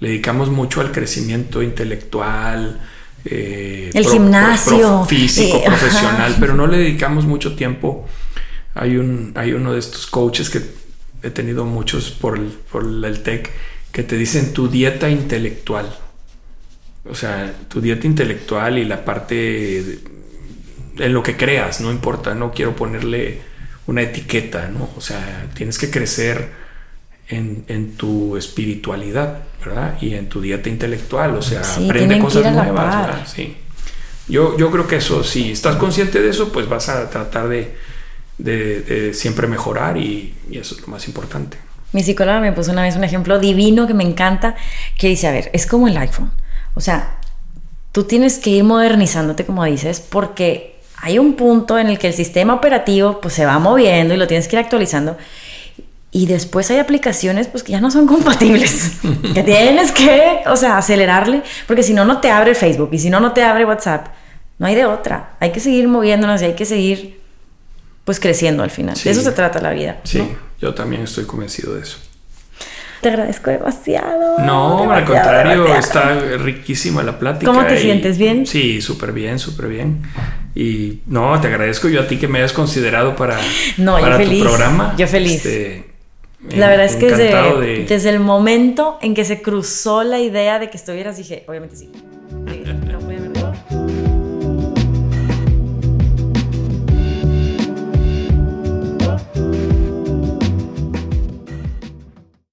B: Le dedicamos mucho al crecimiento intelectual,
A: eh, el gimnasio,
B: físico, eh, profesional, pero no le dedicamos mucho tiempo. Hay, un, hay uno de estos coaches que he tenido muchos por el, por el TEC que te dicen tu dieta intelectual. O sea, tu dieta intelectual y la parte en lo que creas, no importa, no quiero ponerle una etiqueta, ¿no? O sea, tienes que crecer en, tu espiritualidad, ¿verdad? Y en tu dieta intelectual, o sea, aprende cosas nuevas, ¿verdad? Sí. Yo, yo creo que eso, si estás consciente de eso, pues vas a tratar de, siempre mejorar y, y, eso es lo más importante.
A: Mi psicóloga me puso una vez un ejemplo divino que me encanta, que dice, a ver, es como el iPhone. O sea, tú tienes que ir modernizándote, como dices, porque hay un punto en el que el sistema operativo pues se va moviendo y lo tienes que ir actualizando. Y después hay aplicaciones pues que ya no son compatibles, que tienes que, o sea, acelerarle, porque si no, no te abre Facebook y si no, no te abre WhatsApp. No hay de otra. Hay que seguir moviéndonos y hay que seguir pues creciendo al final. De eso se trata la vida.
B: Sí, yo también estoy convencido de eso.
A: Te agradezco demasiado.
B: No, al contrario, está riquísima la plática.
A: ¿Cómo te sientes? ¿Bien?
B: Sí, súper bien, súper bien. Y no, te agradezco yo a ti que me hayas considerado para,
A: no,
B: para
A: tu
B: programa.
A: Yo feliz. Este, la verdad es que desde, desde el momento en que se cruzó la idea de que estuvieras, dije, obviamente sí.